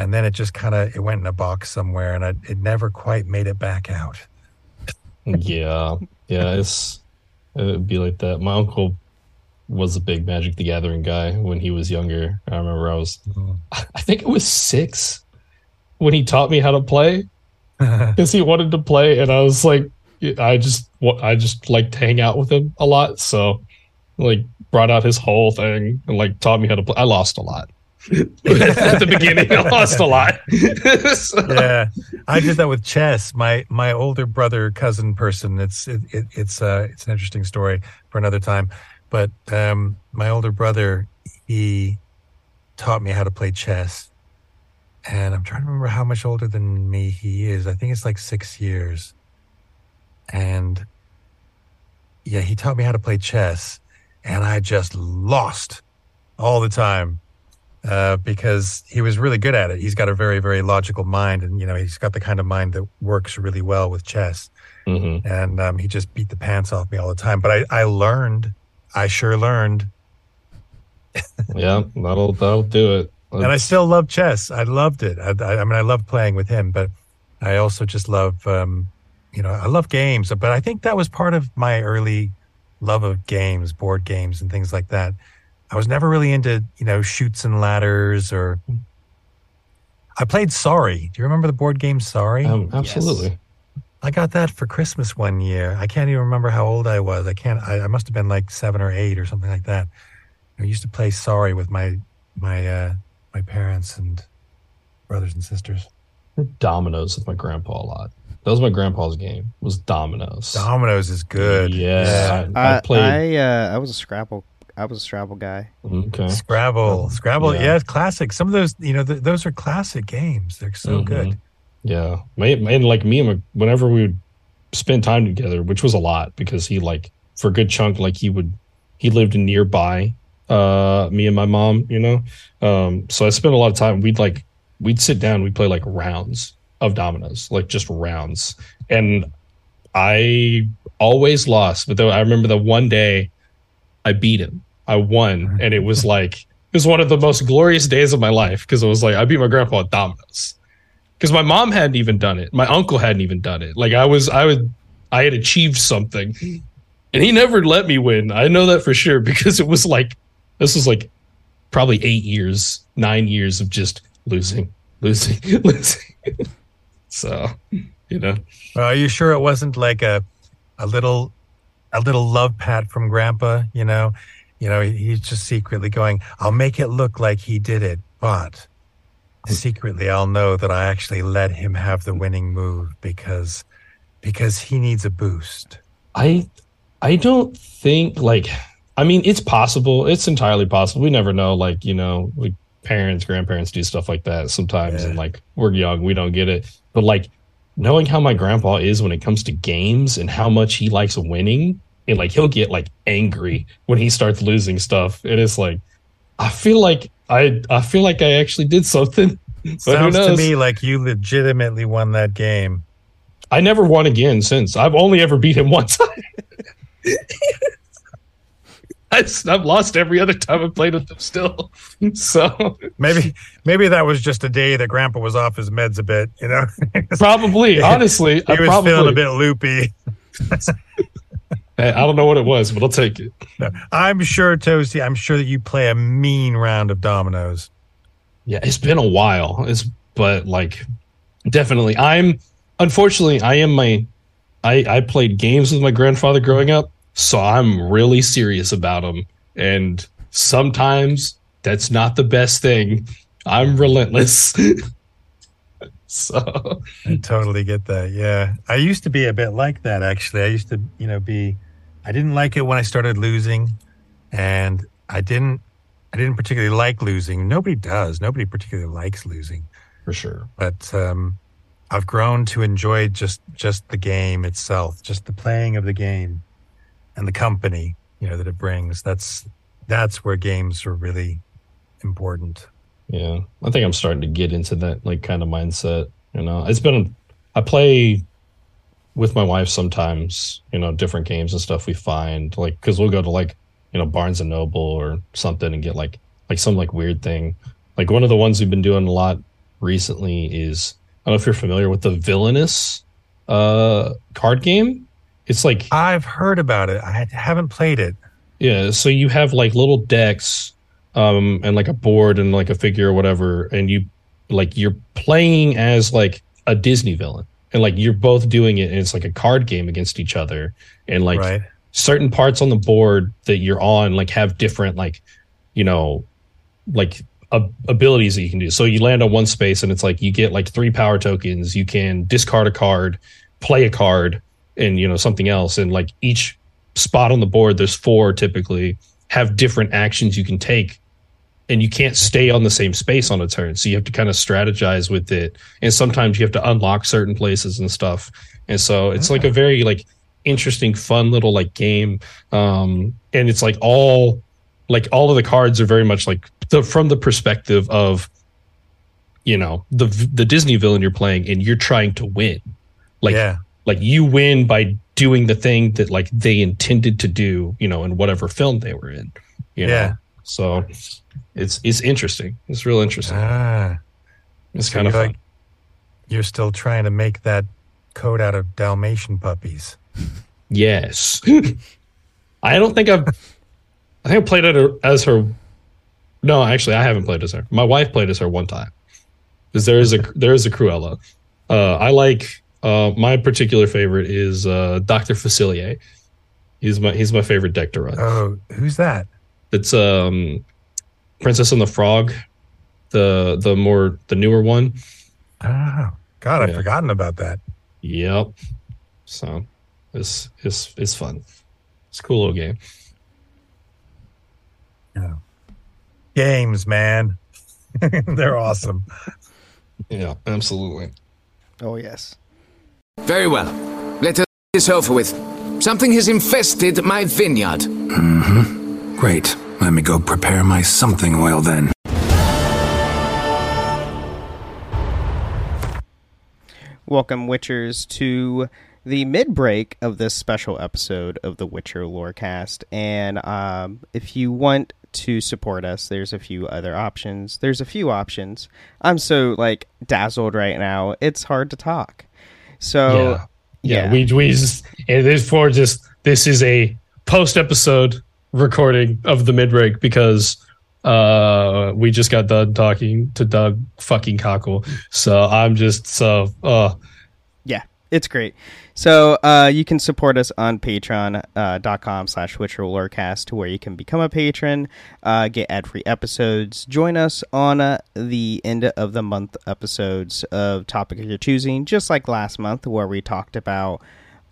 and then it just kind of it went in a box somewhere and I, it never quite made it back out yeah yeah it's it'd be like that my uncle was a big magic the gathering guy when he was younger i remember i was mm-hmm. i think it was six when he taught me how to play because he wanted to play and i was like i just i just liked to hang out with him a lot so like brought out his whole thing and like taught me how to play i lost a lot at the beginning. I lost a lot. so. Yeah, I did that with chess. My my older brother, cousin person. It's it, it, it's uh it's an interesting story for another time. But um, my older brother, he taught me how to play chess, and I'm trying to remember how much older than me he is. I think it's like six years. And yeah, he taught me how to play chess, and I just lost all the time uh, because he was really good at it. He's got a very, very logical mind, and you know, he's got the kind of mind that works really well with chess. Mm-hmm. And um, he just beat the pants off me all the time. But I, I learned. I sure learned. yeah, that'll that'll do it. Let's... And I still love chess. I loved it. I, I, I mean, I love playing with him, but I also just love, um, you know, I love games. But I think that was part of my early love of games, board games, and things like that I was never really into, you know, Chutes and Ladders or. I played Sorry. Do you remember the board game Sorry? Um, absolutely. Yes. I got that for Christmas one year. I can't even remember how old I was. I can't. I, I must have been like seven or eight or something like that. I used to play Sorry with my my uh, my parents and brothers and sisters. Dominoes with my grandpa a lot. That was my grandpa's game. Was Dominoes. Dominoes is good. Yeah, yeah. I, I, played. I uh, I was a Scrabble I was a Scrabble guy. Okay. Scrabble, Scrabble, yeah, yeah classic. Some of those, you know, th- those are classic games. They're so mm-hmm. good. Yeah, and like me and whenever we would spend time together, which was a lot because he like for a good chunk, like he would, he lived nearby, uh, me and my mom, you know, um, so I spent a lot of time. We'd like we'd sit down, we'd play like rounds of dominoes, like just rounds, and I always lost. But though I remember the one day I beat him I won, and it was like it was one of the most glorious days of my life because it was like I beat my grandpa at dominoes because my mom hadn't even done it, my uncle hadn't even done it. Like I was, I would, I had achieved something, and he never let me win. I know that for sure because it was like this was like probably eight years, nine years of just losing, losing, losing. So, you know, uh, are you sure it wasn't like a a little a little love pat from grandpa? You know, you know, he's just secretly going, I'll make it look like he did it, but secretly I'll know that I actually let him have the winning move because because he needs a boost. I I don't think like I mean it's possible. It's entirely possible. We never know like, you know, like parents, grandparents do stuff like that sometimes yeah. and like we're young, we don't get it. But like knowing how my grandpa is when it comes to games and how much he likes winning, and like he'll get like angry when he starts losing stuff. And it's like I feel like I I feel like I actually did something Sounds to me like you legitimately won that game. I never won again since. I've only ever beat him time. I've lost every other time I played with them still. So maybe maybe that was just a day that Grandpa was off his meds a bit, you know. probably, honestly, he I was probably. feeling a bit loopy. hey, I don't know what it was, but I'll take it. No, I'm sure, Toasty. I'm sure that you play a mean round of dominoes. Yeah, it's been a while. It's but like definitely. I'm unfortunately I am my I I played games with my grandfather growing up, so I'm really serious about them. And sometimes that's not the best thing. I'm relentless. so I totally get that. Yeah. I used to be a bit like that actually. I used to, you know, be I didn't like it when I started losing and I didn't I didn't particularly like losing. Nobody does. Nobody particularly likes losing. For sure. But um I've grown to enjoy just just the game itself, just the playing of the game and the company, you know, that it brings. That's that's where games are really important. Yeah. I think I'm starting to get into that like kind of mindset, you know. It's been I play with my wife sometimes, you know, different games and stuff we find like cuz we'll go to like, you know, Barnes and Noble or something and get like like some like weird thing. Like one of the ones we've been doing a lot recently is I don't know if you're familiar with the Villainous uh, card game. It's like I've heard about it. I haven't played it. Yeah, so you have like little decks um and like a board and like a figure or whatever and you like you're playing as like a Disney villain and like you're both doing it and it's like a card game against each other and like right. certain parts on the board that you're on like have different like you know like abilities that you can do. So you land on one space and it's like you get like three power tokens. You can discard a card, play a card, and you know something else. And like each spot on the board, there's four typically have different actions you can take. And you can't stay on the same space on a turn. So you have to kind of strategize with it. And sometimes you have to unlock certain places and stuff. And so it's like a very like interesting, fun little like game. Um, and it's like all like all of the cards are very much like the from the perspective of you know the the Disney villain you're playing and you're trying to win. Like yeah. Like you win by doing the thing that like they intended to do, you know, in whatever film they were in. You know? Yeah. So it's it's interesting. It's real interesting. Ah. It's so kind of like you're still trying to make that coat out of Dalmatian puppies. Yes. I don't think I've I think I played it as her no, actually, I haven't played as her. My wife played as her one time. Because there is a there is a Cruella. Uh, I like uh, my particular favorite is uh, Doctor Facilier. He's my he's my favorite deck to run. Oh, who's that? It's um, Princess and the Frog, the the more the newer one. Oh God, I've forgotten about that. Yep. So it's it's it's fun. It's a cool little game. Yeah games, man. They're awesome. Yeah, absolutely. Oh, yes. Very well. Let us get this over with. Something has infested my vineyard. Mm-hmm. Great. Let me go prepare my something oil then. Welcome, Witchers, to the mid break of this special episode of the Witcher Lorecast. And um, if you want to support us, there's a few other options. There's a few options. I'm so like dazzled right now. It's hard to talk. So yeah, yeah, yeah. we we just and this for just this is a post episode recording of the mid break because uh we just got done talking to Doug fucking Cockle. So I'm just so uh it's great. So uh, you can support us on patreon.com uh, slash witcherlorecast where you can become a patron, uh, get ad-free episodes, join us on uh, the end of the month episodes of Topic of Your Choosing, just like last month where we talked about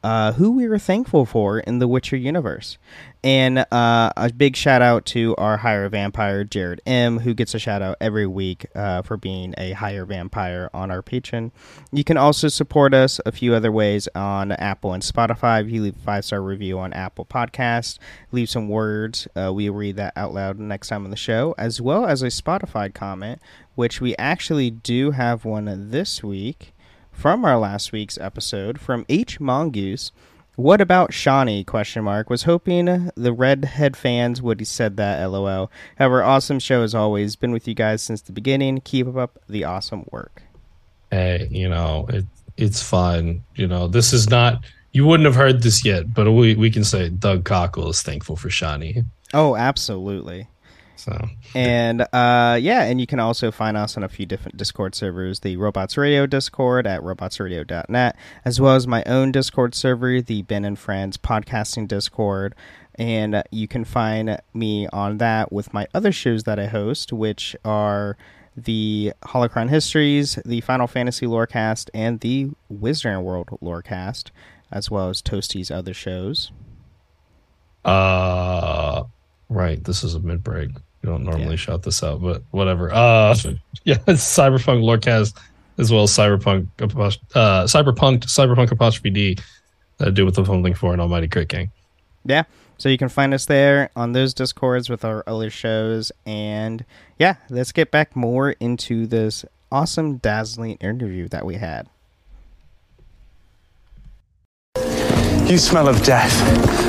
uh, who we were thankful for in the Witcher universe. And uh, a big shout out to our higher vampire, Jared M., who gets a shout out every week uh, for being a higher vampire on our Patreon. You can also support us a few other ways on Apple and Spotify. If you leave a five star review on Apple Podcast, leave some words. Uh, we'll read that out loud next time on the show, as well as a Spotify comment, which we actually do have one this week from our last week's episode from H Mongoose. What about Shani? Question mark. Was hoping the redhead fans would have said that. LOL. However, awesome show as always. Been with you guys since the beginning. Keep up the awesome work. Hey, you know it. It's fine. You know this is not. You wouldn't have heard this yet, but we we can say Doug Cockle is thankful for Shani. Oh, absolutely. So and uh, yeah, and you can also find us on a few different Discord servers: the Robots Radio Discord at robotsradio.net, as well as my own Discord server, the Ben and Friends Podcasting Discord. And you can find me on that with my other shows that I host, which are the Holocron Histories, the Final Fantasy Lorecast, and the Wizarding World Lorecast, as well as Toasty's other shows. Uh, right. This is a mid break. We don't normally yeah. shout this out, but whatever. Uh, yeah, Cyberpunk Lorecast as well as Cyberpunk, uh, Cyberpunk, Cyberpunk apostrophe D. That do with the something for an Almighty Crit King. Yeah, so you can find us there on those discords with our other shows, and yeah, let's get back more into this awesome, dazzling interview that we had. You smell of death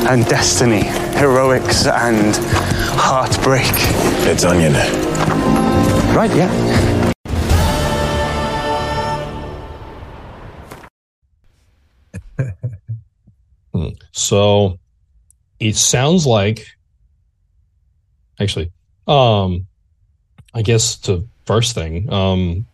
and destiny, heroics and heartbreak. It's onion. Right, yeah. so it sounds like actually um i guess the first thing um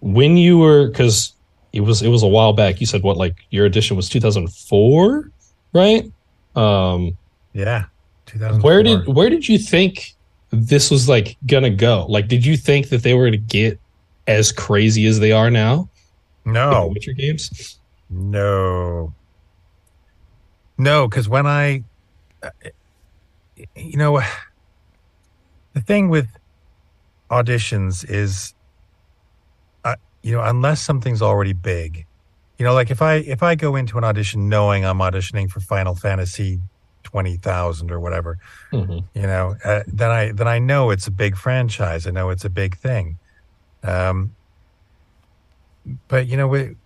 when you were because it was it was a while back. You said what like your edition was 2004, right? Um yeah. 2004. Where did where did you think this was like gonna go? Like did you think that they were gonna get as crazy as they are now? No. Witcher games? No. No, cuz when I you know the thing with auditions is you know, unless something's already big, you know, like if I if I go into an audition knowing I'm auditioning for Final Fantasy twenty thousand or whatever, mm-hmm. you know, uh, then I then I know it's a big franchise. I know it's a big thing. Um, but you know, we,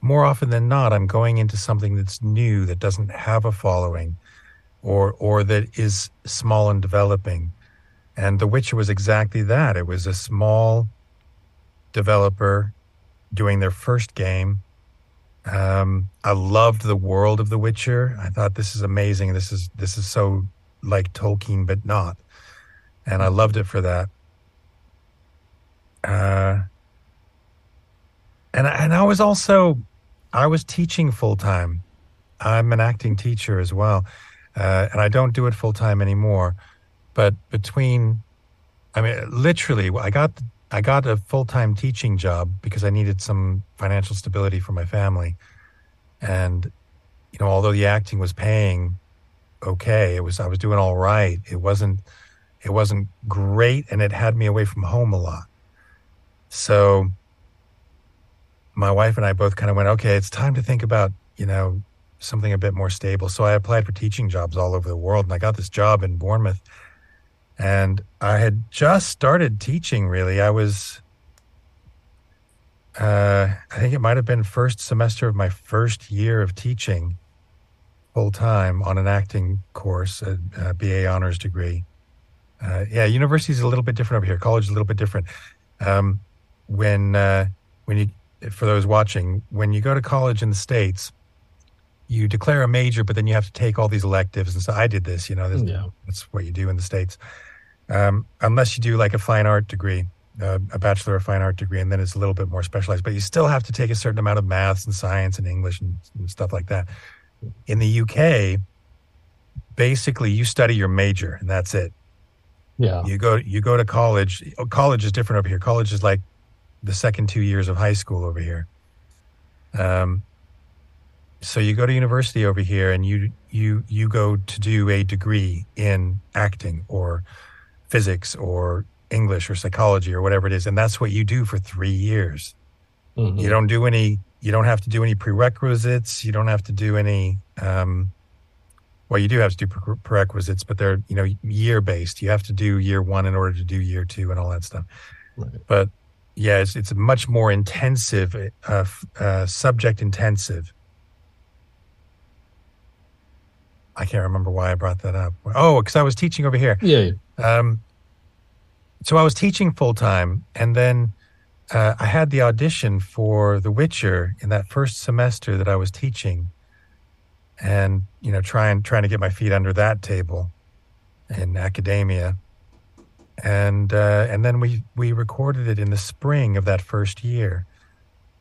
more often than not, I'm going into something that's new that doesn't have a following, or or that is small and developing. And The Witcher was exactly that. It was a small developer doing their first game. Um, I loved the world of The Witcher. I thought this is amazing. This is this is so like Tolkien, but not. And I loved it for that. Uh, and and I was also I was teaching full time. I'm an acting teacher as well, uh, and I don't do it full time anymore. But between, I mean, literally, I got I got a full time teaching job because I needed some financial stability for my family. And, you know, although the acting was paying okay, it was I was doing all right. It wasn't it wasn't great and it had me away from home a lot. So my wife and I both kind of went, okay, it's time to think about, you know, something a bit more stable. So I applied for teaching jobs all over the world and I got this job in Bournemouth and I had just started teaching, really. I was, uh, I think it might have been first semester of my first year of teaching full time on an acting course, a, a BA honors degree. Uh, yeah, university is a little bit different over here. College is a little bit different. Um, when uh, when you, for those watching, when you go to college in the states, you declare a major, but then you have to take all these electives. And so I did this, you know, this, yeah. that's what you do in the States. Um, unless you do like a fine art degree, uh, a bachelor of fine art degree, and then it's a little bit more specialized, but you still have to take a certain amount of maths and science and English and, and stuff like that. In the UK, basically you study your major and that's it. Yeah. You go you go to college. College is different over here. College is like the second two years of high school over here. Um, so you go to university over here and you you you go to do a degree in acting or physics or English or psychology or whatever it is, and that's what you do for three years. Mhm. You don't do any. You don't have to do any prerequisites. You don't have to do any. Um, well, you do have to do pre- prerequisites, but they're you know year based. You have to do year one in order to do year two and all that stuff. Right. But yeah, it's it's much more intensive, uh, uh, subject intensive. I can't remember why I brought that up. Oh, because I was teaching over here. Yeah. Um, so I was teaching full time, and then uh, I had the audition for The Witcher in that first semester that I was teaching, and you know, trying trying to get my feet under that table in academia, and uh, and then we we recorded it in the spring of that first year.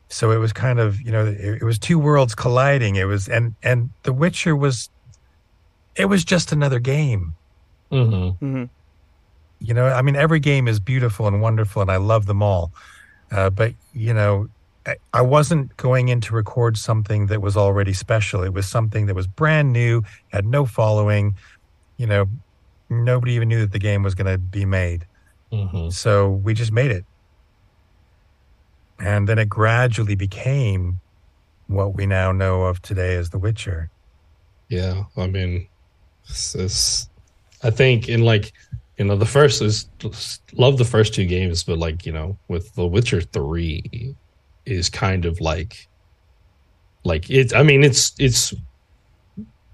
So it was kind of you know it, it was two worlds colliding. It was and and The Witcher was it was just another game hmm hmm you know i mean every game is beautiful and wonderful and i love them all. Uh, but you know I, I wasn't going in to record something that was already special. It was something that was brand new had no following. You know nobody even knew that the game was going to be made. Hmm so we just made it. And then it gradually became what we now know of today as the witcher. Yeah, I mean, it's, it's, I think in like, you know, the first is love the first two games, but like, you know, with The Witcher Three, is kind of like, like it's. I mean, it's it's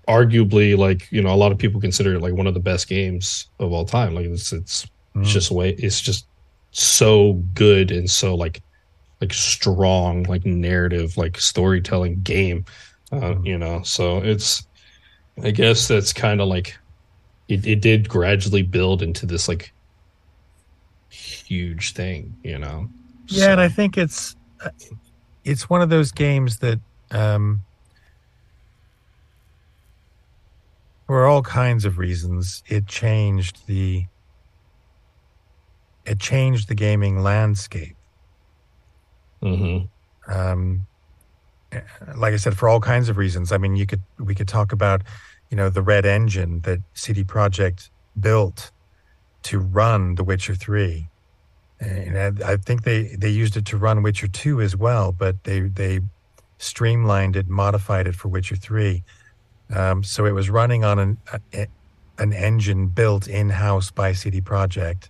arguably like you know a lot of people consider it like one of the best games of all time. Like it's it's Mm. it's just way it's just so good and so like like strong like narrative like storytelling game uh, you know so it's i guess that's kind of like it, it did gradually build into this like huge thing you know Yeah, and I think it's it's one of those games that um, for all kinds of reasons it changed the it changed the gaming landscape. Mhm. Um, like I said, for all kinds of reasons. I mean, you could we could talk about you know the Red Engine that CD Projekt built to run The Witcher Three. And I, I think they, they used it to run Witcher 2 as well, but they they streamlined it, modified it for Witcher 3. Um, so it was running on an a, an engine built in house by CD Projekt,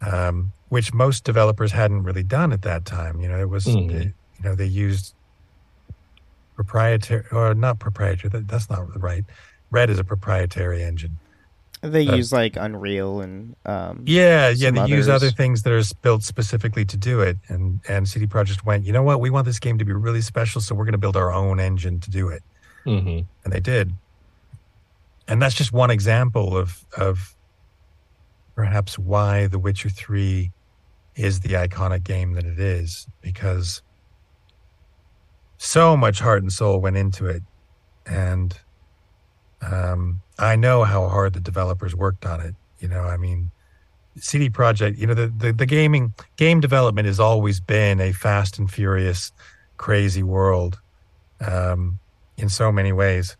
um, which most developers hadn't really done at that time. You know, it was Mhm. they- you know they used proprietary or not proprietary. That, that's not right. Red is a proprietary engine. They Uh, use like Unreal and um, Yeah, yeah, some they use other things that are built specifically to do it. And and CD Projekt went, you know what? We want this game to be really special, so we're going to build our own engine to do it. Mhm. And they did. And that's just one example of of perhaps why The Witcher 3 is the iconic game that it is because so much heart and soul went into it and um, I know how hard the developers worked on it. You know, I mean, CD Projekt. You know, the, the the gaming game development has always been a fast and furious, crazy world, um, in so many ways.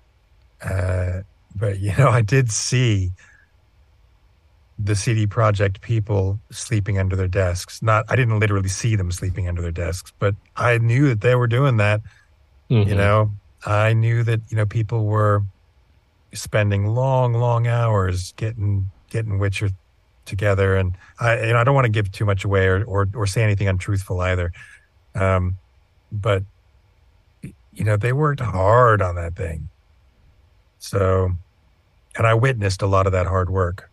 Uh, but you know, I did see the CD Projekt people sleeping under their desks. Not, I didn't literally see them sleeping under their desks, but I knew that they were doing that you Mhm. know i knew that you know people were spending long long hours getting getting witcher together and i you know i don't want to give too much away or or, or say anything untruthful either um but you know they worked hard on that thing so and i witnessed a lot of that hard work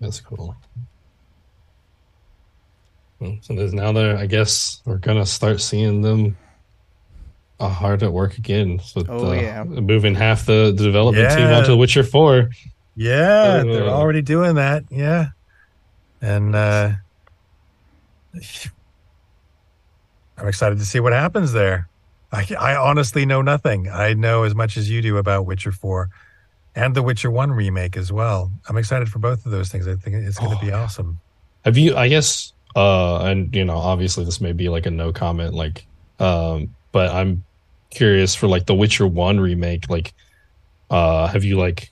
That's cool. Hmm, So there's now there. I guess we're gonna start seeing them hard at work again. So Oh, yeah. moving half the, the development team Yeah. onto Witcher Four. Yeah, they're Uh. already doing that. Yeah. And uh I'm excited to see what happens there. I, I honestly know nothing. I know as much as you do about Witcher 4 and the Witcher 1 remake as well. I'm excited for both of those things. I think it's going to Oh, be awesome. Have you? I guess. Uh, and you know, obviously, this may be like a no comment. Like, um, but I'm curious for like the Witcher One remake. Like, uh, have you like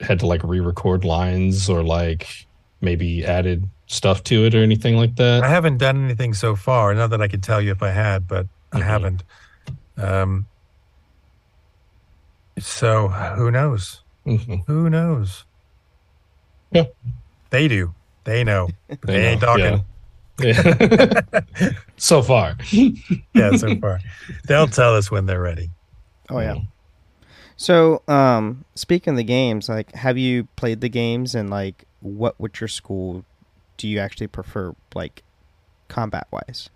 had to like re-record lines or like maybe added stuff to it or anything like that? I haven't done anything so far. Not that I could tell you if I had, but I Mhm. haven't. Um, so who knows? Mhm. Who knows? Yeah. They do. They know. But they, They ain't know, talking. Yeah. so far. Yeah. so far. They'll tell us when they're ready. Oh yeah. So, um, speaking of the games, like, have you played the games, and like, what would your school do you actually prefer, like, combat wise?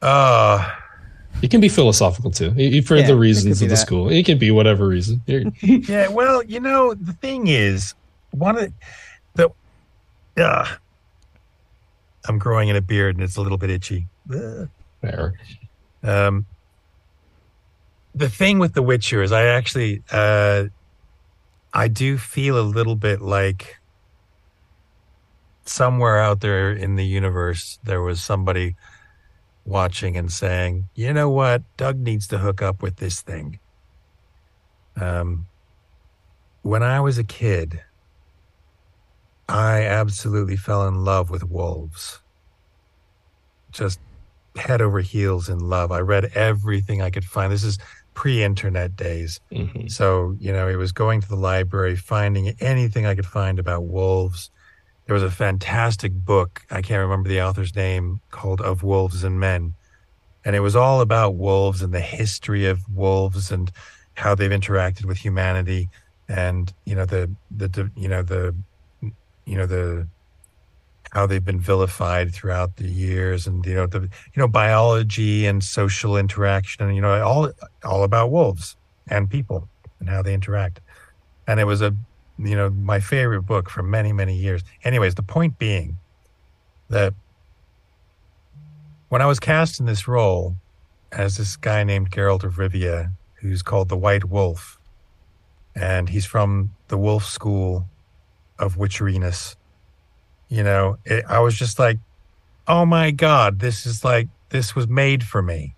Uh, It can be philosophical too, i- for Yeah, the reasons of the that. school. It can be whatever reason. Yeah. Well, you know, the thing is, one of the, uh, I'm growing in a beard and it's a little bit itchy. Ugh. Fair. Um, the thing with The Witcher is I actually, uh, I do feel a little bit like somewhere out there in the universe, there was somebody watching and saying, you know what, Doug needs to hook up with this thing. Um, when I was a kid, I absolutely fell in love with wolves. Just head over heels in love. I read everything I could find. This is pre internet days. Mhm. So, you know, it was going to the library, finding anything I could find about wolves. There was a fantastic book, I can't remember the author's name, called Of Wolves and Men. And it was all about wolves and the history of wolves and how they've interacted with humanity and, you know, the, the you know, the, you know, the, how they've been vilified throughout the years and, you know, the, you know, biology and social interaction and, you know, all, all about wolves and people and how they interact. And it was a, you know, my favorite book for many, many years. Anyways, the point being that when I was cast in this role as this guy named Geralt of Rivia, who's called the White Wolf, and he's from the Wolf School of Witcheriness, you know, it, I was just like, oh my God, this is like, this was made for me.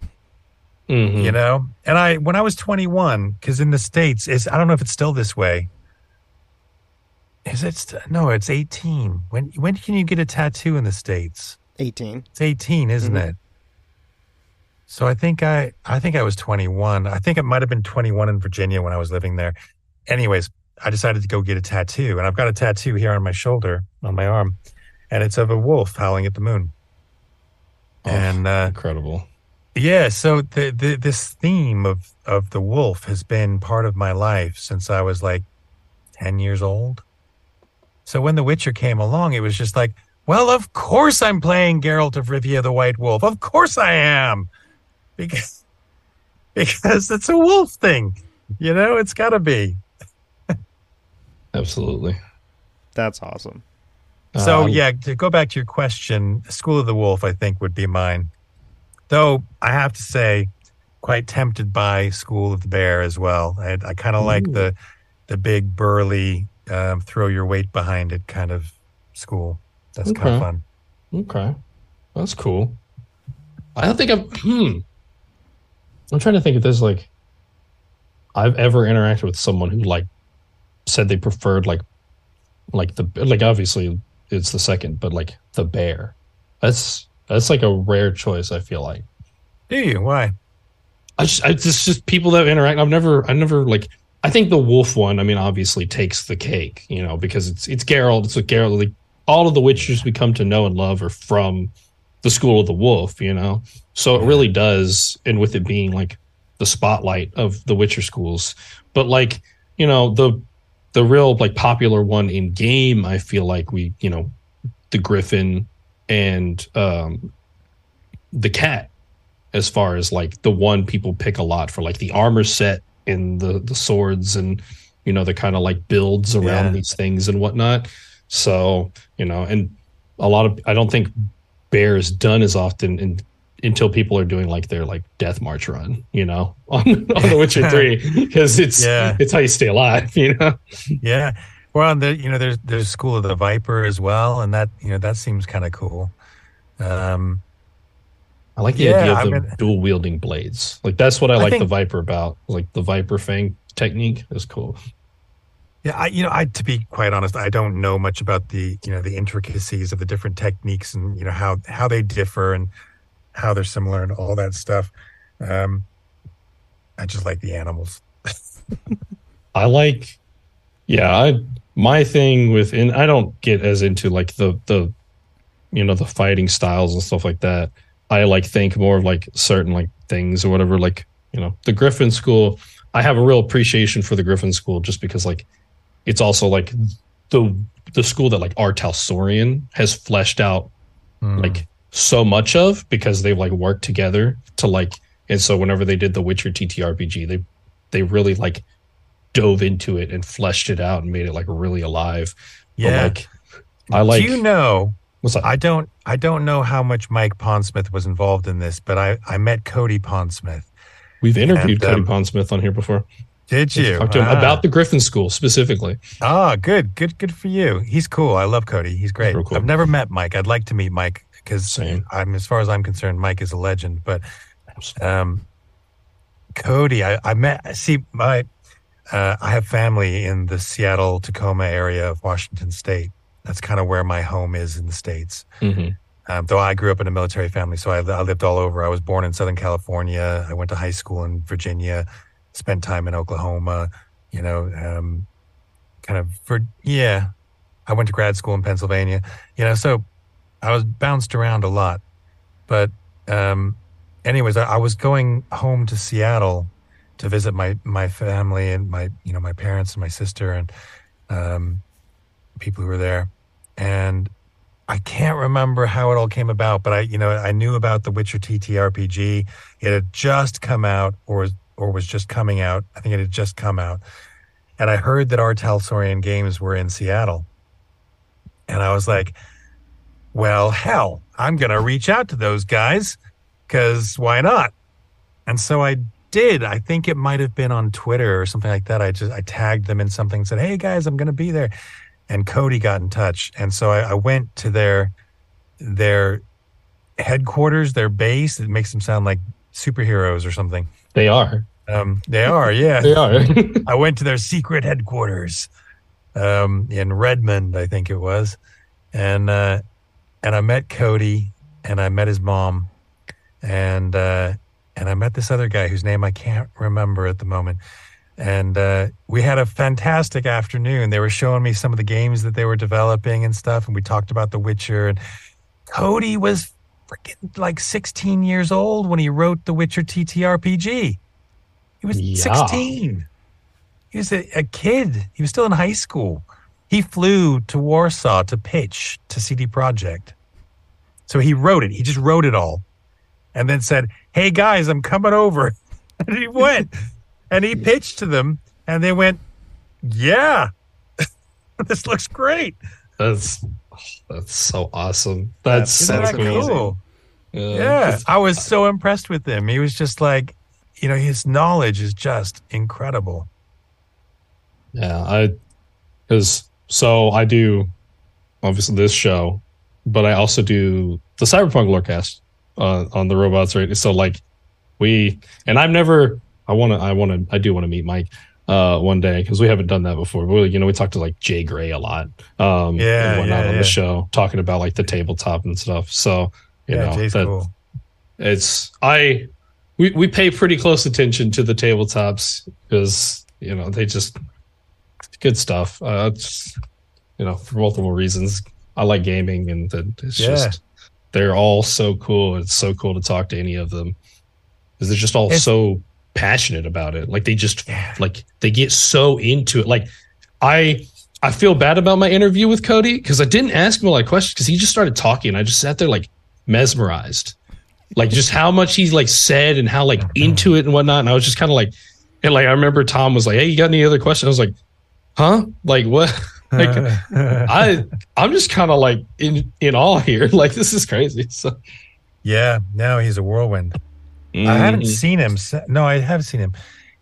Mhm. you know? And i when i was 21 because in the states is i don't know if it's still this way. Is it st- no it's 18 when when can you get a tattoo in the states? Eighteen. it's 18 isn't Mhm. it? So i think i i think i was 21 i think it might have been 21 in virginia when i was living there. Anyways i decided to go get a tattoo and i've got a tattoo here on my shoulder on my arm and it's of a wolf howling at the moon Oh, and uh incredible. yeah, so the, the this theme of of the wolf has been part of my life since I was like 10 years old. So when The Witcher came along, it was just like, well, of course I'm playing Geralt of Rivia the White Wolf. Of course I am. Because because it's a wolf thing. You know, it's got to be. Absolutely. That's awesome. So Um, yeah, to go back to your question, School of the Wolf, I think would be mine. Though I have to say, quite tempted by School of the Bear as well. I, I kind of like the the big burly, um, throw your weight behind it kind of school. That's kind of fun. Okay. That's cool. I don't think I've hmm. I'm trying to think if there's like I've ever interacted with someone who like said they preferred like like the like obviously it's the second, but like the bear. That's that's like a rare choice, I feel like. Do you? Why? I just, I just, just people that interact. I've never, I never like. I think the wolf one. I mean, obviously takes the cake, you know, because it's it's Geralt. It's a Geralt. Like all of the Witchers we come to know and love are from the school of the wolf, you know. So it really does, and with it being like the spotlight of the Witcher schools, but like you know the the real like popular one in game. I feel like we, you know, the Griffin and um the cat as far as like the one people pick a lot for like the armor set and the the swords and you know the kind of like builds around Yeah. these things and whatnot so you know and a lot of i don't think bear is done as often in, until people are doing like their like death march run you know on, on the witcher 3 because it's Yeah. it's how you stay alive you know Yeah. Well, the, you know, there's there's School of the Viper as well, and that you know that seems kind of cool. Um, I like the Yeah, idea of I them mean- dual wielding blades. Like that's what I I like the Viper about. Like the Viper Fang technique is cool. Yeah, I, you know, I to be quite honest, I don't know much about the you know the intricacies of the different techniques and you know how how they differ and how they're similar and all that stuff. Um, I just like the animals. I like, yeah, I my thing with and I don't get as into like the the, you know, the fighting styles and stuff like that. I like think more of like certain like things or whatever. Like you know, the Griffin School. I have a real appreciation for the Griffin School just because like it's also like the the school that like R. Talsorian has fleshed out Hmm. like so much of because they've like worked together to like and so whenever they did the Witcher TTRPG they they really like dove into it and fleshed it out and made it like really alive. But, yeah. like I like Do you know? what's that? I don't. I don't know how much Mike Pondsmith was involved in this, but I I met Cody Pondsmith. We've interviewed and, Cody um, Pondsmith on here before. Did you? talk to him Ah. about the Griffin School specifically. Ah, good, good, good for you. He's cool. I love Cody. He's great. cool. I've never met Mike. I'd like to meet Mike because I'm, as far as I'm concerned, Mike is a legend. But um, Cody, I, I met. See, my uh, I have family in the Seattle Tacoma area of Washington State. That's kind of where my home is in the states. hmm Um, though I grew up in a military family, so I, I lived all over. I was born in Southern California. I went to high school in Virginia, spent time in Oklahoma. You know, um, kind of for yeah. I went to grad school in Pennsylvania. You know, so I was bounced around a lot. But um, anyways, I, I was going home to Seattle to visit my my family and my you know my parents and my sister and um, people who were there, and I can't remember how it all came about, but I, you know, I knew about the Witcher TTRPG. It had just come out, or or was just coming out. I think it had just come out, and I heard that R. Talsorian Games were in Seattle, and I was like, "Well, hell, I'm gonna reach out to those guys, because why not?" And so I did. I think it might have been on Twitter or something like that. I just I tagged them in something, and said, "Hey guys, I'm gonna be there." and Cody got in touch, and so I, I went to their their headquarters, their base. It makes them sound like superheroes or something. They are. Um, they are, yeah. They are. I went to their secret headquarters um, in Redmond, I think it was, and uh, and I met Cody, and I met his mom, and uh, and I met this other guy whose name I can't remember at the moment. And uh, we had a fantastic afternoon. They were showing me some of the games that they were developing and stuff, and we talked about The Witcher. And Cody was freaking like 16 years old when he wrote The Witcher TTRPG. He was Yeah. 16. He was a, a kid. He was still in high school. He flew to Warsaw to pitch to CD Projekt. So he wrote it. He just wrote it all, and then said, "Hey guys, I'm coming over." And he went, and he pitched to them, and they went, "Yeah, this looks great." that's that's so awesome. That's Isn't that's that cool. cool? Yeah. Yeah, I was so impressed with him. He was just like, you know, his knowledge is just incredible. Yeah, I because so I do obviously this show, but I also do the Cyberpunk Lorecast uh, on the robots right. So like we and I've never I want to I want to I do want to meet Mike uh one day because we haven't done that before. We you know we talked to like J Gray a lot um Yeah, and whatnot yeah, on yeah. the show talking about like the tabletop and stuff. So you yeah, know Jay's that, cool. it's I we we pay pretty close attention to the tabletops because you know they just good stuff. Uh, it's, you know for multiple reasons. I like gaming and that it's Yeah. just they're all so cool. It's so cool to talk to any of them because they're just all It's- so passionate about it. Like they just Yeah. like they get so into it. Like I I feel bad about my interview with Cody because I didn't ask him a lot of questions because he just started talking. I just sat there like mesmerized, like just how much he like said and how like into it and whatnot. And I was just kind of like, and like I remember Tom was like, "Hey, you got any other questions?" I was like, "Huh? Like what?" like I I'm just kind of like in in awe here. Like this is crazy. So yeah, no, he's a whirlwind. I haven't Mhm. seen him. No, I have seen him.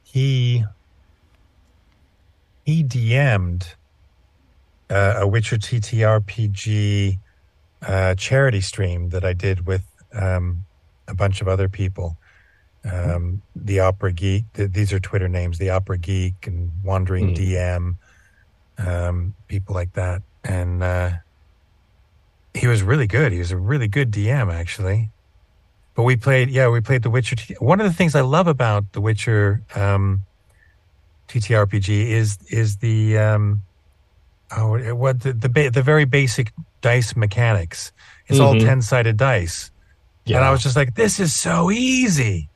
He he DM'd uh, a Witcher TTRPG uh, charity stream that I did with um, a bunch of other people. Um, the Opera Geek, th- these are Twitter names, the Opera Geek and Wandering DM, um, people like that. And uh, he was really good. He was a really good DM, actually. But we played, yeah, we played The Witcher. One of the things I love about The Witcher um, TTRPG is is the um, oh, what the the, ba- the very basic dice mechanics. It's all Mhm. ten sided dice, Yeah. and I was just like, this is so easy.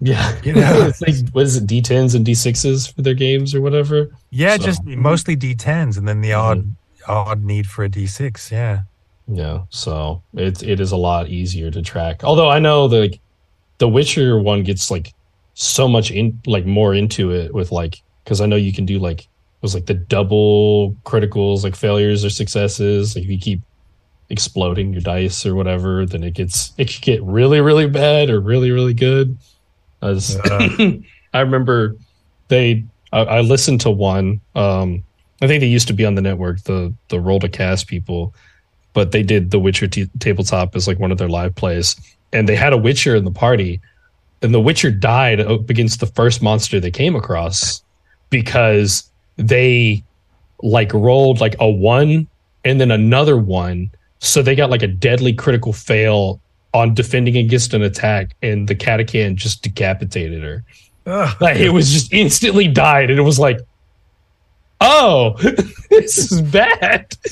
Yeah. You know? it's like what is it, D10s and D6s for their games or whatever? Yeah, So- just mostly D10s, and then the mm-hmm. odd odd need for a D6. Yeah, Yeah. So it it is a lot easier to track. Although I know the like, the Witcher one gets like so much in like more into it with like because I know you can do like it was like the double criticals like failures or successes. Like if you keep exploding your dice or whatever, then it gets it could get really really bad or really really good. As I remember, they I, I listened to one. Um, I think they used to be on the network, the the Roll to Cast people, but they did the Witcher t- tabletop as like one of their live plays, and they had a Witcher in the party, and the Witcher died up against the first monster they came across because they like rolled like a one and then another one, so they got like a deadly critical fail on defending against an attack, and the Katakan just decapitated her. Ugh. Like it was just instantly died, and it was like, oh, this is bad.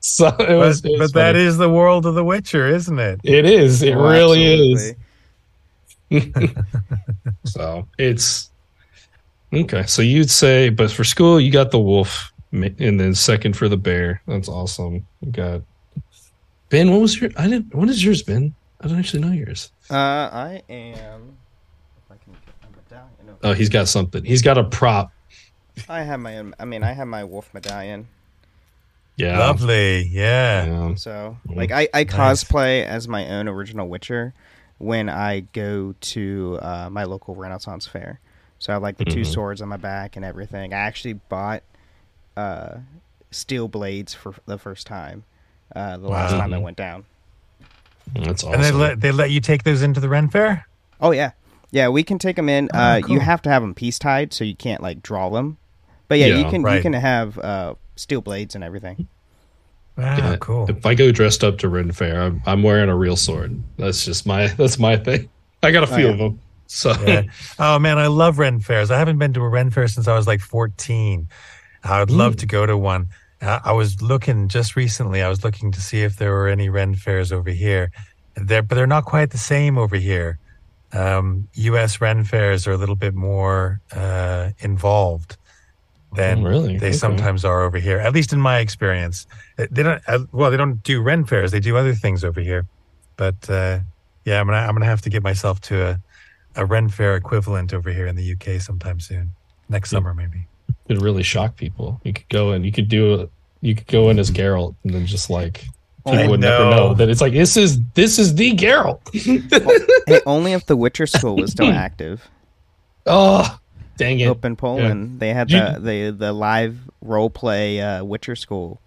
so it was, but, it was but that funny. is the world of The Witcher, isn't it? it is, it Oh, really is. So it's okay. So you'd say, but for school, you got the wolf, and then second for the bear. That's awesome. You got Ben. What was your? I didn't. What is yours, Ben? I don't actually know yours. Uh, I am. If I can get my medallion. Oh, he's got something. He's got a prop. I have my. I mean, I have my wolf medallion. Yeah. Lovely. Yeah. Yeah. So, like, I, I Nice. cosplay as my own original Witcher when I go to uh, my local Renaissance fair. So I have like the two Mhm. swords on my back and everything. I actually bought uh, steel blades for the first time. Uh, the last Wow. time I went down. That's awesome. And they let they let you take those into the Ren Fair. Oh yeah, yeah. We can take them in. Oh, uh, You have to have them peace tied, so you can't like draw them. But yeah, you Yeah, can you can have uh, steel blades and everything. Wow, Yeah, cool. If I go dressed up to Ren Fair, I'm, I'm wearing a real sword. That's just my that's my thing. I got a Oh, few yeah. of them. So Yeah. Oh man, I love Ren fairs. I haven't been to a Ren fair since I was like 14. I would love Mm. to go to one. Uh, I was looking just recently. I was looking to see if there were any Ren fairs over here. There, but they're not quite the same over here. Um, U.S. Ren fairs are a little bit more uh, involved than Oh, really? they Okay. sometimes are over here. At least in my experience, Uh, they don't. Uh, well, they don't do Ren fairs. They do other things over here. But uh, yeah, I'm gonna I'm gonna have to get myself to a a Ren Fair equivalent over here in the UK sometime soon. Next Yeah. summer, maybe. It really shock people. You could go and you could do a, you could go in as Geralt and then just like people I would never know. know that it's like this is this is the Geralt. hey, only if the Witcher school was still active. oh, dang it! Up in Poland, they had You- the, the the live role play uh, Witcher school.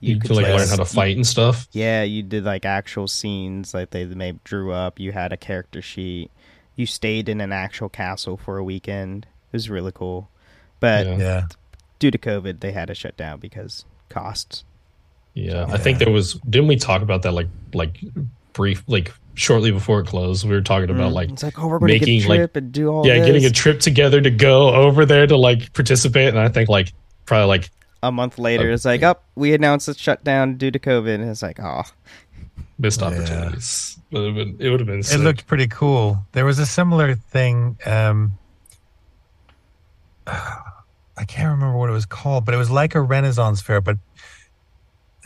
You, could like play- learn how to fight and stuff. Yeah, you did like actual scenes, like they maybe drew up. You had a character sheet. You stayed in an actual castle for a weekend. It was really cool, but Yeah. Yeah. due to COVID, they had to shut down because costs. Yeah, I think there was. Didn't we talk about that like like brief like shortly before it closed? We were talking about like it's like, oh, we're going to get a making, like- and do all yeah, this. getting a trip together to go over there to like participate. And I think like probably like a month later, it's like, up, we announced it's shut down due to COVID. And it's like, oh, missed Yeah. opportunities. It would have been. It would have been. It looked pretty cool. There was a similar thing. Um, I can't remember what it was called, but it was like a Renaissance fair, but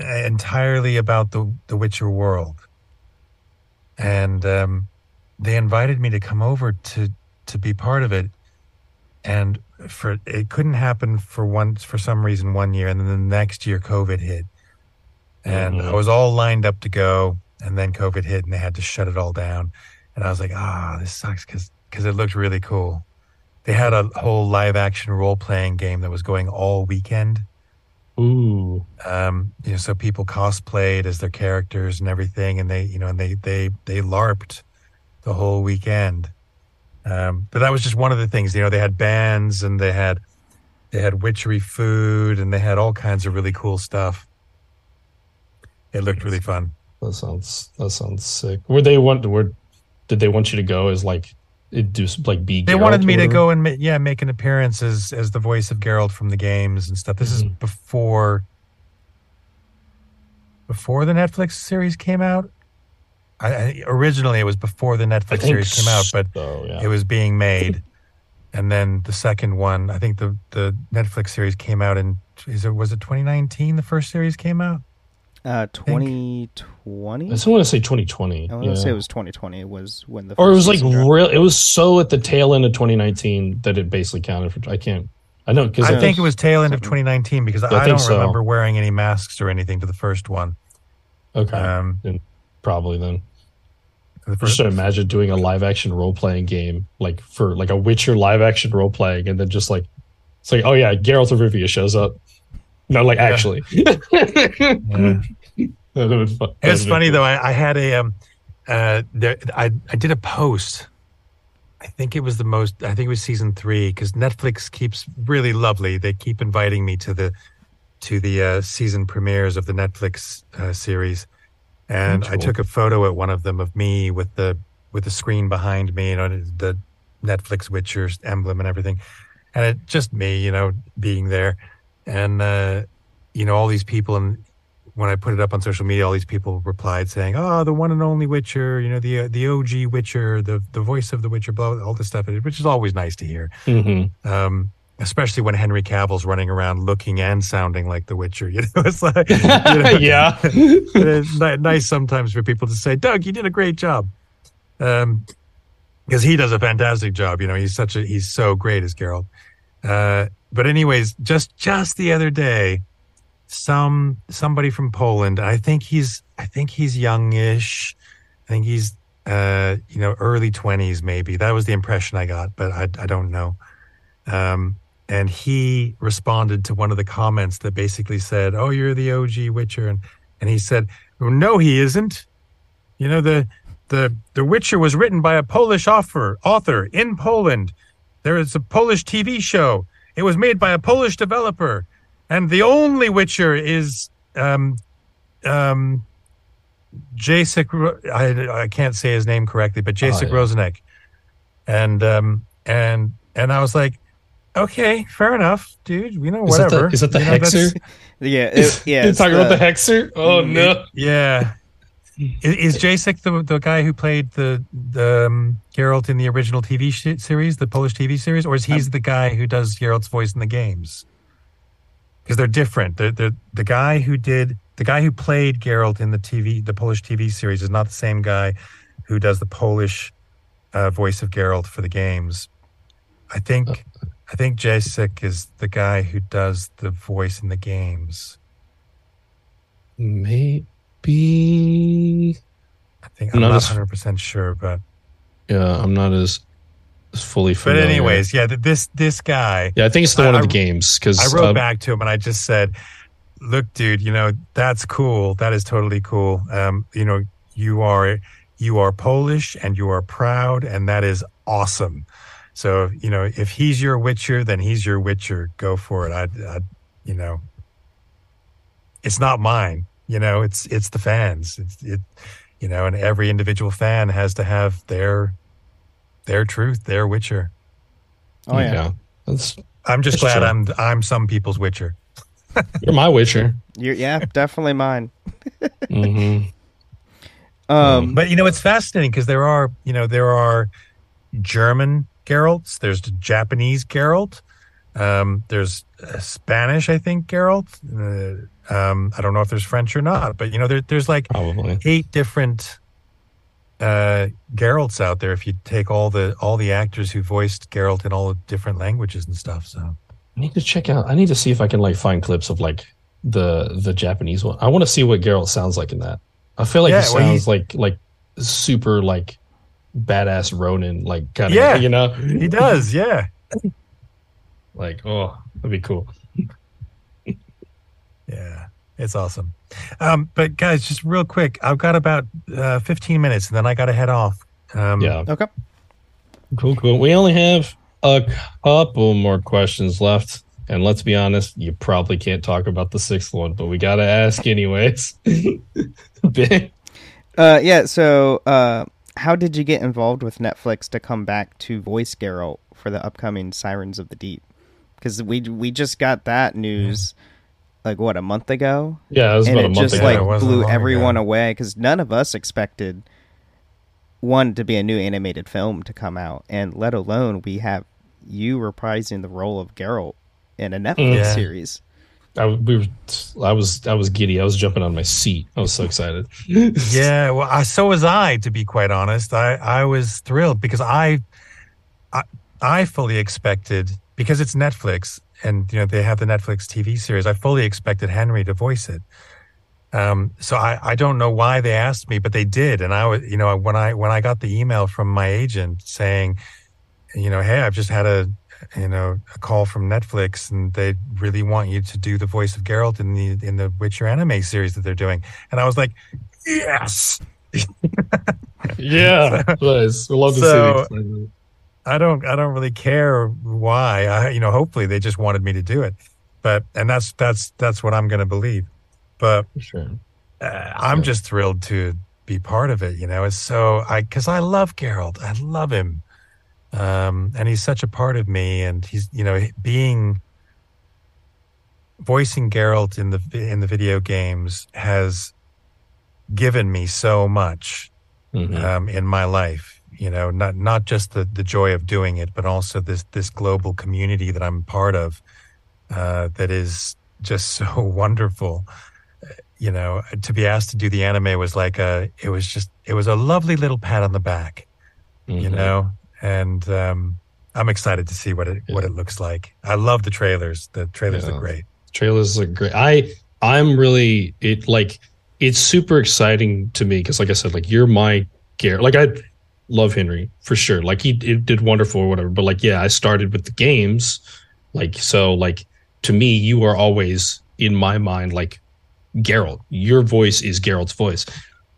uh, entirely about the the Witcher world. And um, they invited me to come over to to be part of it, and for it couldn't happen for once for some reason one year, and then the next year COVID hit, and I Mhm. was all lined up to go, and then COVID hit, and they had to shut it all down, and I was like, ah, this sucks because because it looked really cool. They had a whole live action role playing game that was going all weekend Ooh. Um, you know, so people cosplayed as their characters and everything, and they, you know, and they they they larped the whole weekend. Um, but that was just one of the things. You know, they had bands and they had they had witchery food and they had all kinds of really cool stuff. It looked really fun. That sounds that sounds sick. Were they want where did they want you to go as like it do like be They Geralt wanted me to go and ma- yeah, make an appearance as as the voice of Geralt from the games and stuff. This is Mhm. before before the Netflix series came out. I, I originally it was before the Netflix series came out, but so, yeah. it was being made. And then the second one, I think the the Netflix series came out in is it was it 2019 the first series came out? Uh, 2020. I just want to say 2020. I want yeah. to say it was 2020. It Was when the or it was like real. It was so at the tail end of 2019 that it basically counted for. I can't. I know because I think it was tail end of 2019 because I I, don't so. remember wearing any masks or anything to the first one. okay. Um, probably then. the Just first, to imagine doing a live action role playing game like for like a Witcher live action role playing, and then just like it's like, oh yeah, Geralt of Rivia shows up. No, like actually. Yeah. That would've It was that'd funny though. I, I had a um, uh, there, I I did a post. I think it was the most. I think it was season three because Netflix keeps really lovely. They keep inviting me to the to the uh, season premieres of the Netflix uh, series, and That's I took a photo at one of them of me with the with the screen behind me, you know, the Netflix Witcher emblem and everything, and it just me, you know, being there, and uh, you know all these people and when I put it up on social media, all these people replied saying, "Oh, the one and only Witcher, you know, the uh, the OG Witcher, the the voice of the Witcher, blah, blah, all this stuff," which is always nice to hear. Mhm. Um, especially when Henry Cavill's running around looking and sounding like the Witcher. You know, it's like, you know, yeah. it's nice sometimes for people to say, "Doug, you did a great job," um, because he does a fantastic job. You know, he's such a he's so great as Geralt. Uh, but anyways, just just the other day, some somebody from Poland. I think he's I think he's youngish. I think he's uh, you know early twenties maybe. That was the impression I got, but I I don't know. Um, and he responded to one of the comments that basically said, "Oh, you're the OG Witcher," and and he said, "Oh, "No, he isn't. You know the the the Witcher was written by a Polish author author in Poland. There is a Polish TV show. It was made by a Polish developer, and the only Witcher is um um Jacek. I I can't say his name correctly, but Jacek yeah. Rozenek, and um and and I was like." Okay, fair enough, dude. You know, Is that whatever. the, is that the You know, hexer? Yeah, it, yeah. You're it's talking about the- the hexer? Oh no! Yeah. Is, is Jacek the the guy who played the the um, Geralt in the original TV sh- series, the Polish TV series, or is he's the guy who does Geralt's voice in the games? Because they're different. They're, they're, the guy who did the guy who played Geralt in the TV the Polish TV series is not the same guy who does the Polish uh, voice of Geralt for the games. I think I think Jacek is the guy who does the voice in the games. Maybe. I think I'm not not as- 100 percent sure, but Yeah, I'm not as, fully But anyways, yeah, this this guy, yeah, I think it's the I- one of the games because I wrote back to him and I just said, "Look, dude, you know that's cool. That is totally cool. Um, you know, you are you are Polish and you are proud, and that is awesome. So you know, if he's your Witcher, then he's your Witcher. Go for it. I, I you know, it's not mine. You know, it's it's the fans. It's it, you know, and every individual fan has to have their their truth, their Witcher. Oh yeah. That's I'm just That's glad true. I'm I'm some people's Witcher. you're my Witcher. You're, yeah, definitely mine. hmm Um, But you know, it's fascinating because there are you know there are German Geralts, there's the Japanese Geralt, um, there's uh, Spanish, I think Geralt. Uh, um, I don't know if there's French or not, but you know there, there's like Probably. eight different uh Geralts out there if you take all the all the actors who voiced Geralt in all the different languages and stuff. So I need to check out. I need to see if I can like find clips of like the the Japanese one. I want to see what Geralt sounds like in that. I feel like Yeah, he well, he- sounds like like super like badass Ronin, like kind of Yeah. you know. he does, yeah. Like oh, that'd be cool. Yeah, it's awesome. Um, but guys, just real quick, I've got about uh, 15 minutes, and then I got to head off. Um, Yeah. Okay. Cool, cool. We only have a couple more questions left. And let's be honest, you probably can't talk about the sixth one, but we got to ask anyways. Uh, yeah. So, uh, how did you get involved with Netflix to come back to voice Geralt for the upcoming Sirens of the Deep? Because we we just got that news like what a month ago, yeah, it was and about a it month just ago. Like it blew everyone ago. away because none of us expected one to be a new animated film to come out, and let alone we have you reprising the role of Geralt in a Netflix mm-hmm. Yeah. series. I, we were, I was I was giddy. I was jumping on my seat. I was so excited. Yeah, well, I, so was I. To be quite honest, I I was thrilled because I, I I fully expected because it's Netflix and you know they have the Netflix TV series. I fully expected Henry to voice it. Um, so I I don't know why they asked me, but they did, and I was you know when I when I got the email from my agent saying, you know, hey, I've just had a you know a call from Netflix and they really want you to do the voice of Geralt in the in the Witcher anime series that they're doing, and I was like, yes. yeah, nice. We love to So- see. I don't I don't really care why. I you know hopefully they just wanted me to do it. But and that's that's that's what I'm going to believe. But sure. uh, I'm just thrilled to be part of it, you know. It's so I cuz I love Geralt. I love him. Um and he's such a part of me and he's you know being voicing Geralt in the in the video games has given me so much Mhm. um, in my life. You know, not not just the the joy of doing it, but also this this global community that I'm part of. Uh, that is just so wonderful. Uh, You know, to be asked to do the anime was like a. It was just. It was a lovely little pat on the back. You Mhm. know, and um, I'm excited to see what it what it looks like. I love the trailers. The trailers Yeah. look great. trailers are great. I I'm really it like it's super exciting to me because like I said, like you're my gear Like I love Henry for sure. Like he it did wonderful or whatever. But like yeah, I started with the games. Like so like to me, you are always in my mind like Geralt. Your voice is Geralt's voice.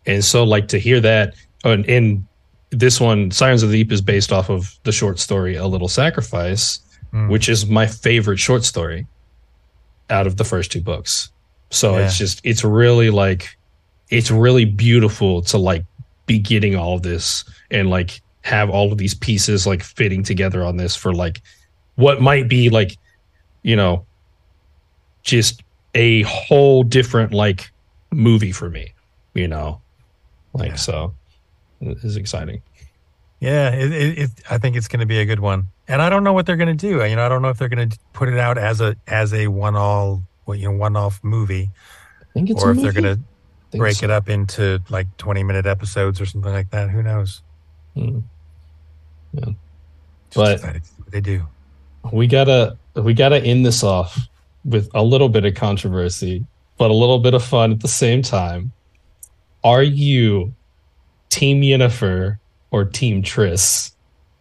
And so like to hear that and, and this one, Sirens of the Deep, is based off of the short story A Little Sacrifice, Mm. which is my favorite short story out of the first two books. So it's just it's really like it's really beautiful to like be getting all of this and like have all of these pieces like fitting together on this for like what might be like you know just a whole different like movie for me, you know. Like Yeah. so it is exciting. Yeah, it, it, it, I think it's going to be a good one, and I don't know what they're going to do. You know, I don't know if they're going to put it out as a as a one all you know one off movie, I think it's or if they're going to break so. it up into like twenty minute episodes or something like that. Who knows? Mm. Just But- excited to see what they do. we gotta we gotta end this off with a little bit of controversy but a little bit of fun at the same time. Are you team Yennefer or team Triss?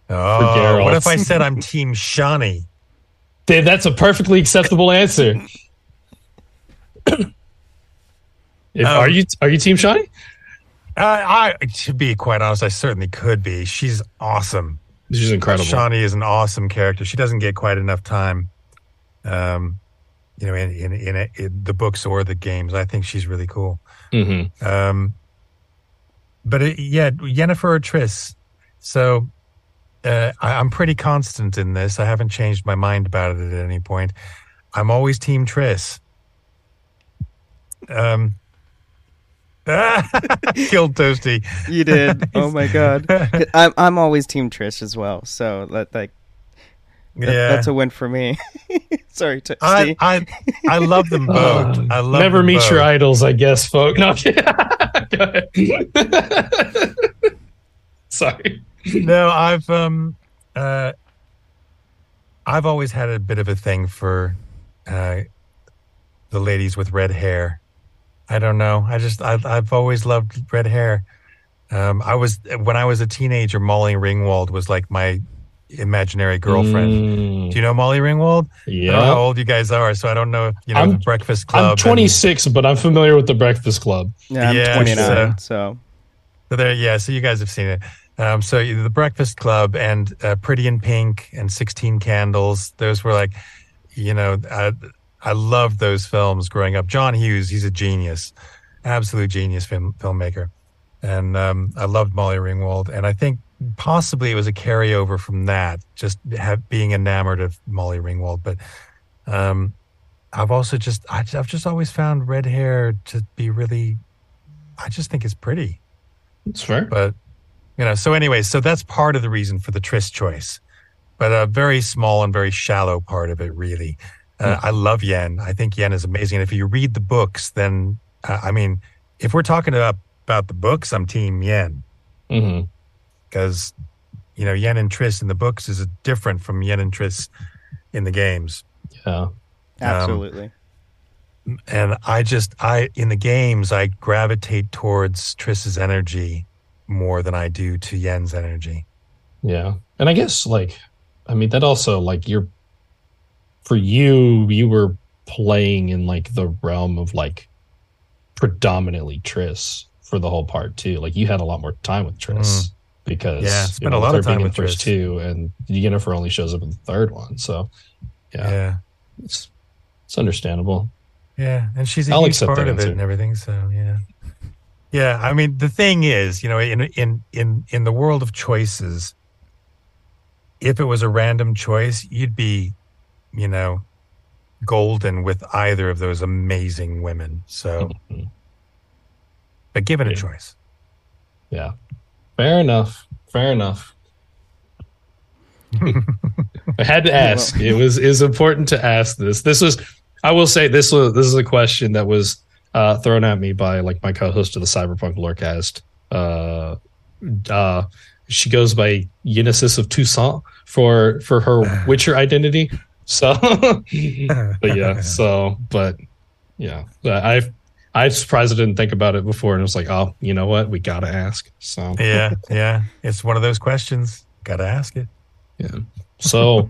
Oh, what if I said I'm Team Shani? Th- that's a perfectly acceptable answer. If- Um, are you are you team Shani I, I, to be quite honest, I certainly could be. She's awesome. she's incredible Shani is an awesome character. She doesn't get quite enough time, um, you know, in in, in, it- in the books or the games. I think she's really cool. hmm Um, but it, yeah, Yennefer or Triss. So uh, I, I'm pretty constant in this. I haven't changed my mind about it at any point. I'm always Team Triss. Um, killed Toasty. You did. oh my god. I'm I'm always Team Triss as well. So that like that, yeah, that's a win for me. Sorry, to I, I I love them both. Uh, I love never them meet your idols I guess folk no sorry no, I've um uh I've always had a bit of a thing for uh the ladies with red hair. I don't know. I just I I've always loved red hair. Um I was when I was a teenager Molly Ringwald was like my imaginary girlfriend. Mm, Do you know Molly Ringwald? Yeah. how old you guys are, so I don't know. You know, I'm- the Breakfast Club. I'm and- 26, but I'm familiar with the Breakfast Club. Yeah, I'm Yeah, 29, so- so So there, yeah. So you guys have seen it. Um, so the Breakfast Club and uh, Pretty in Pink and Sixteen Candles. Those were like, you know, I, I loved those films growing up. John Hughes, he's a genius, absolute genius film, filmmaker, and um, I loved Molly Ringwald. And I think possibly it was a carryover from that, just have, being enamored of Molly Ringwald. But um, I've also just, I, I've just always found red hair to be really, I just think it's pretty It's fair. but you know so anyway so that's part of the reason for the Triss choice but a very small and very shallow part of it really uh, i love yen i think yen is amazing and if you read the books then uh, i mean if we're talking about, about the books i'm team yen because you know yen and Triss in the books is different from yen and Triss in the games Yeah. absolutely. and I just I in the games I gravitate towards Triss's energy more than I do to Yen's energy. Yeah. And I guess like I mean that also like you're for you you were playing in like the realm of like predominantly Triss for the whole part too. Like you had a lot more time with Triss because Mm. Yeah, spent you a lot of time with Triss. two and Yennefer only shows up in the third one. So Yeah. yeah, it's it's understandable. Yeah, and she's a I'll huge part of it and everything. So yeah, yeah. I mean, the thing is, you know, in in in in the world of choices, if it was a random choice, you'd be, you know, golden with either of those amazing women. So, but given a choice, Yeah. Fair enough. Fair enough. I had to ask. It was is important to ask this. This was I will say this was this is a question that was uh thrown at me by like my co-host of the Cyberpunk Lorecast. Uh uh she goes by Genesis of Toussaint for for her Witcher identity. So but yeah, so but yeah. I've I was surprised I didn't think about it before and it was like, oh, you know what? We gotta ask. So yeah, yeah, it's one of those questions. Got to ask it. Yeah. So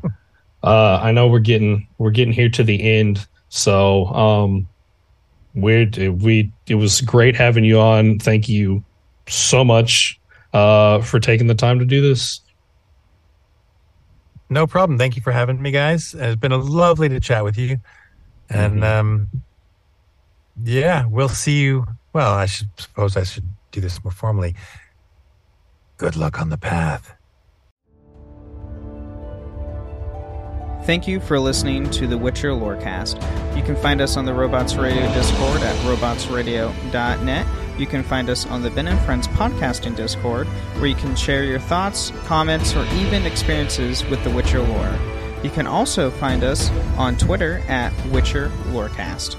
uh I know we're getting we're getting here to the end. So um we're we it was great having you on. Thank you so much uh for taking the time to do this. No problem. Thank you for having me, guys. It's been a lovely to chat with you. And Mhm. um, yeah, we'll see you. Well, I should suppose I should do this more formally. Good luck on the path. Thank you for listening to the Witcher Lorecast. You can find us on the Robots Radio Discord at robotsradio.net. You can find us on the Ben and Friends podcasting Discord, where you can share your thoughts, comments, or even experiences with the Witcher lore. You can also find us on Twitter at Witcher Lorecast.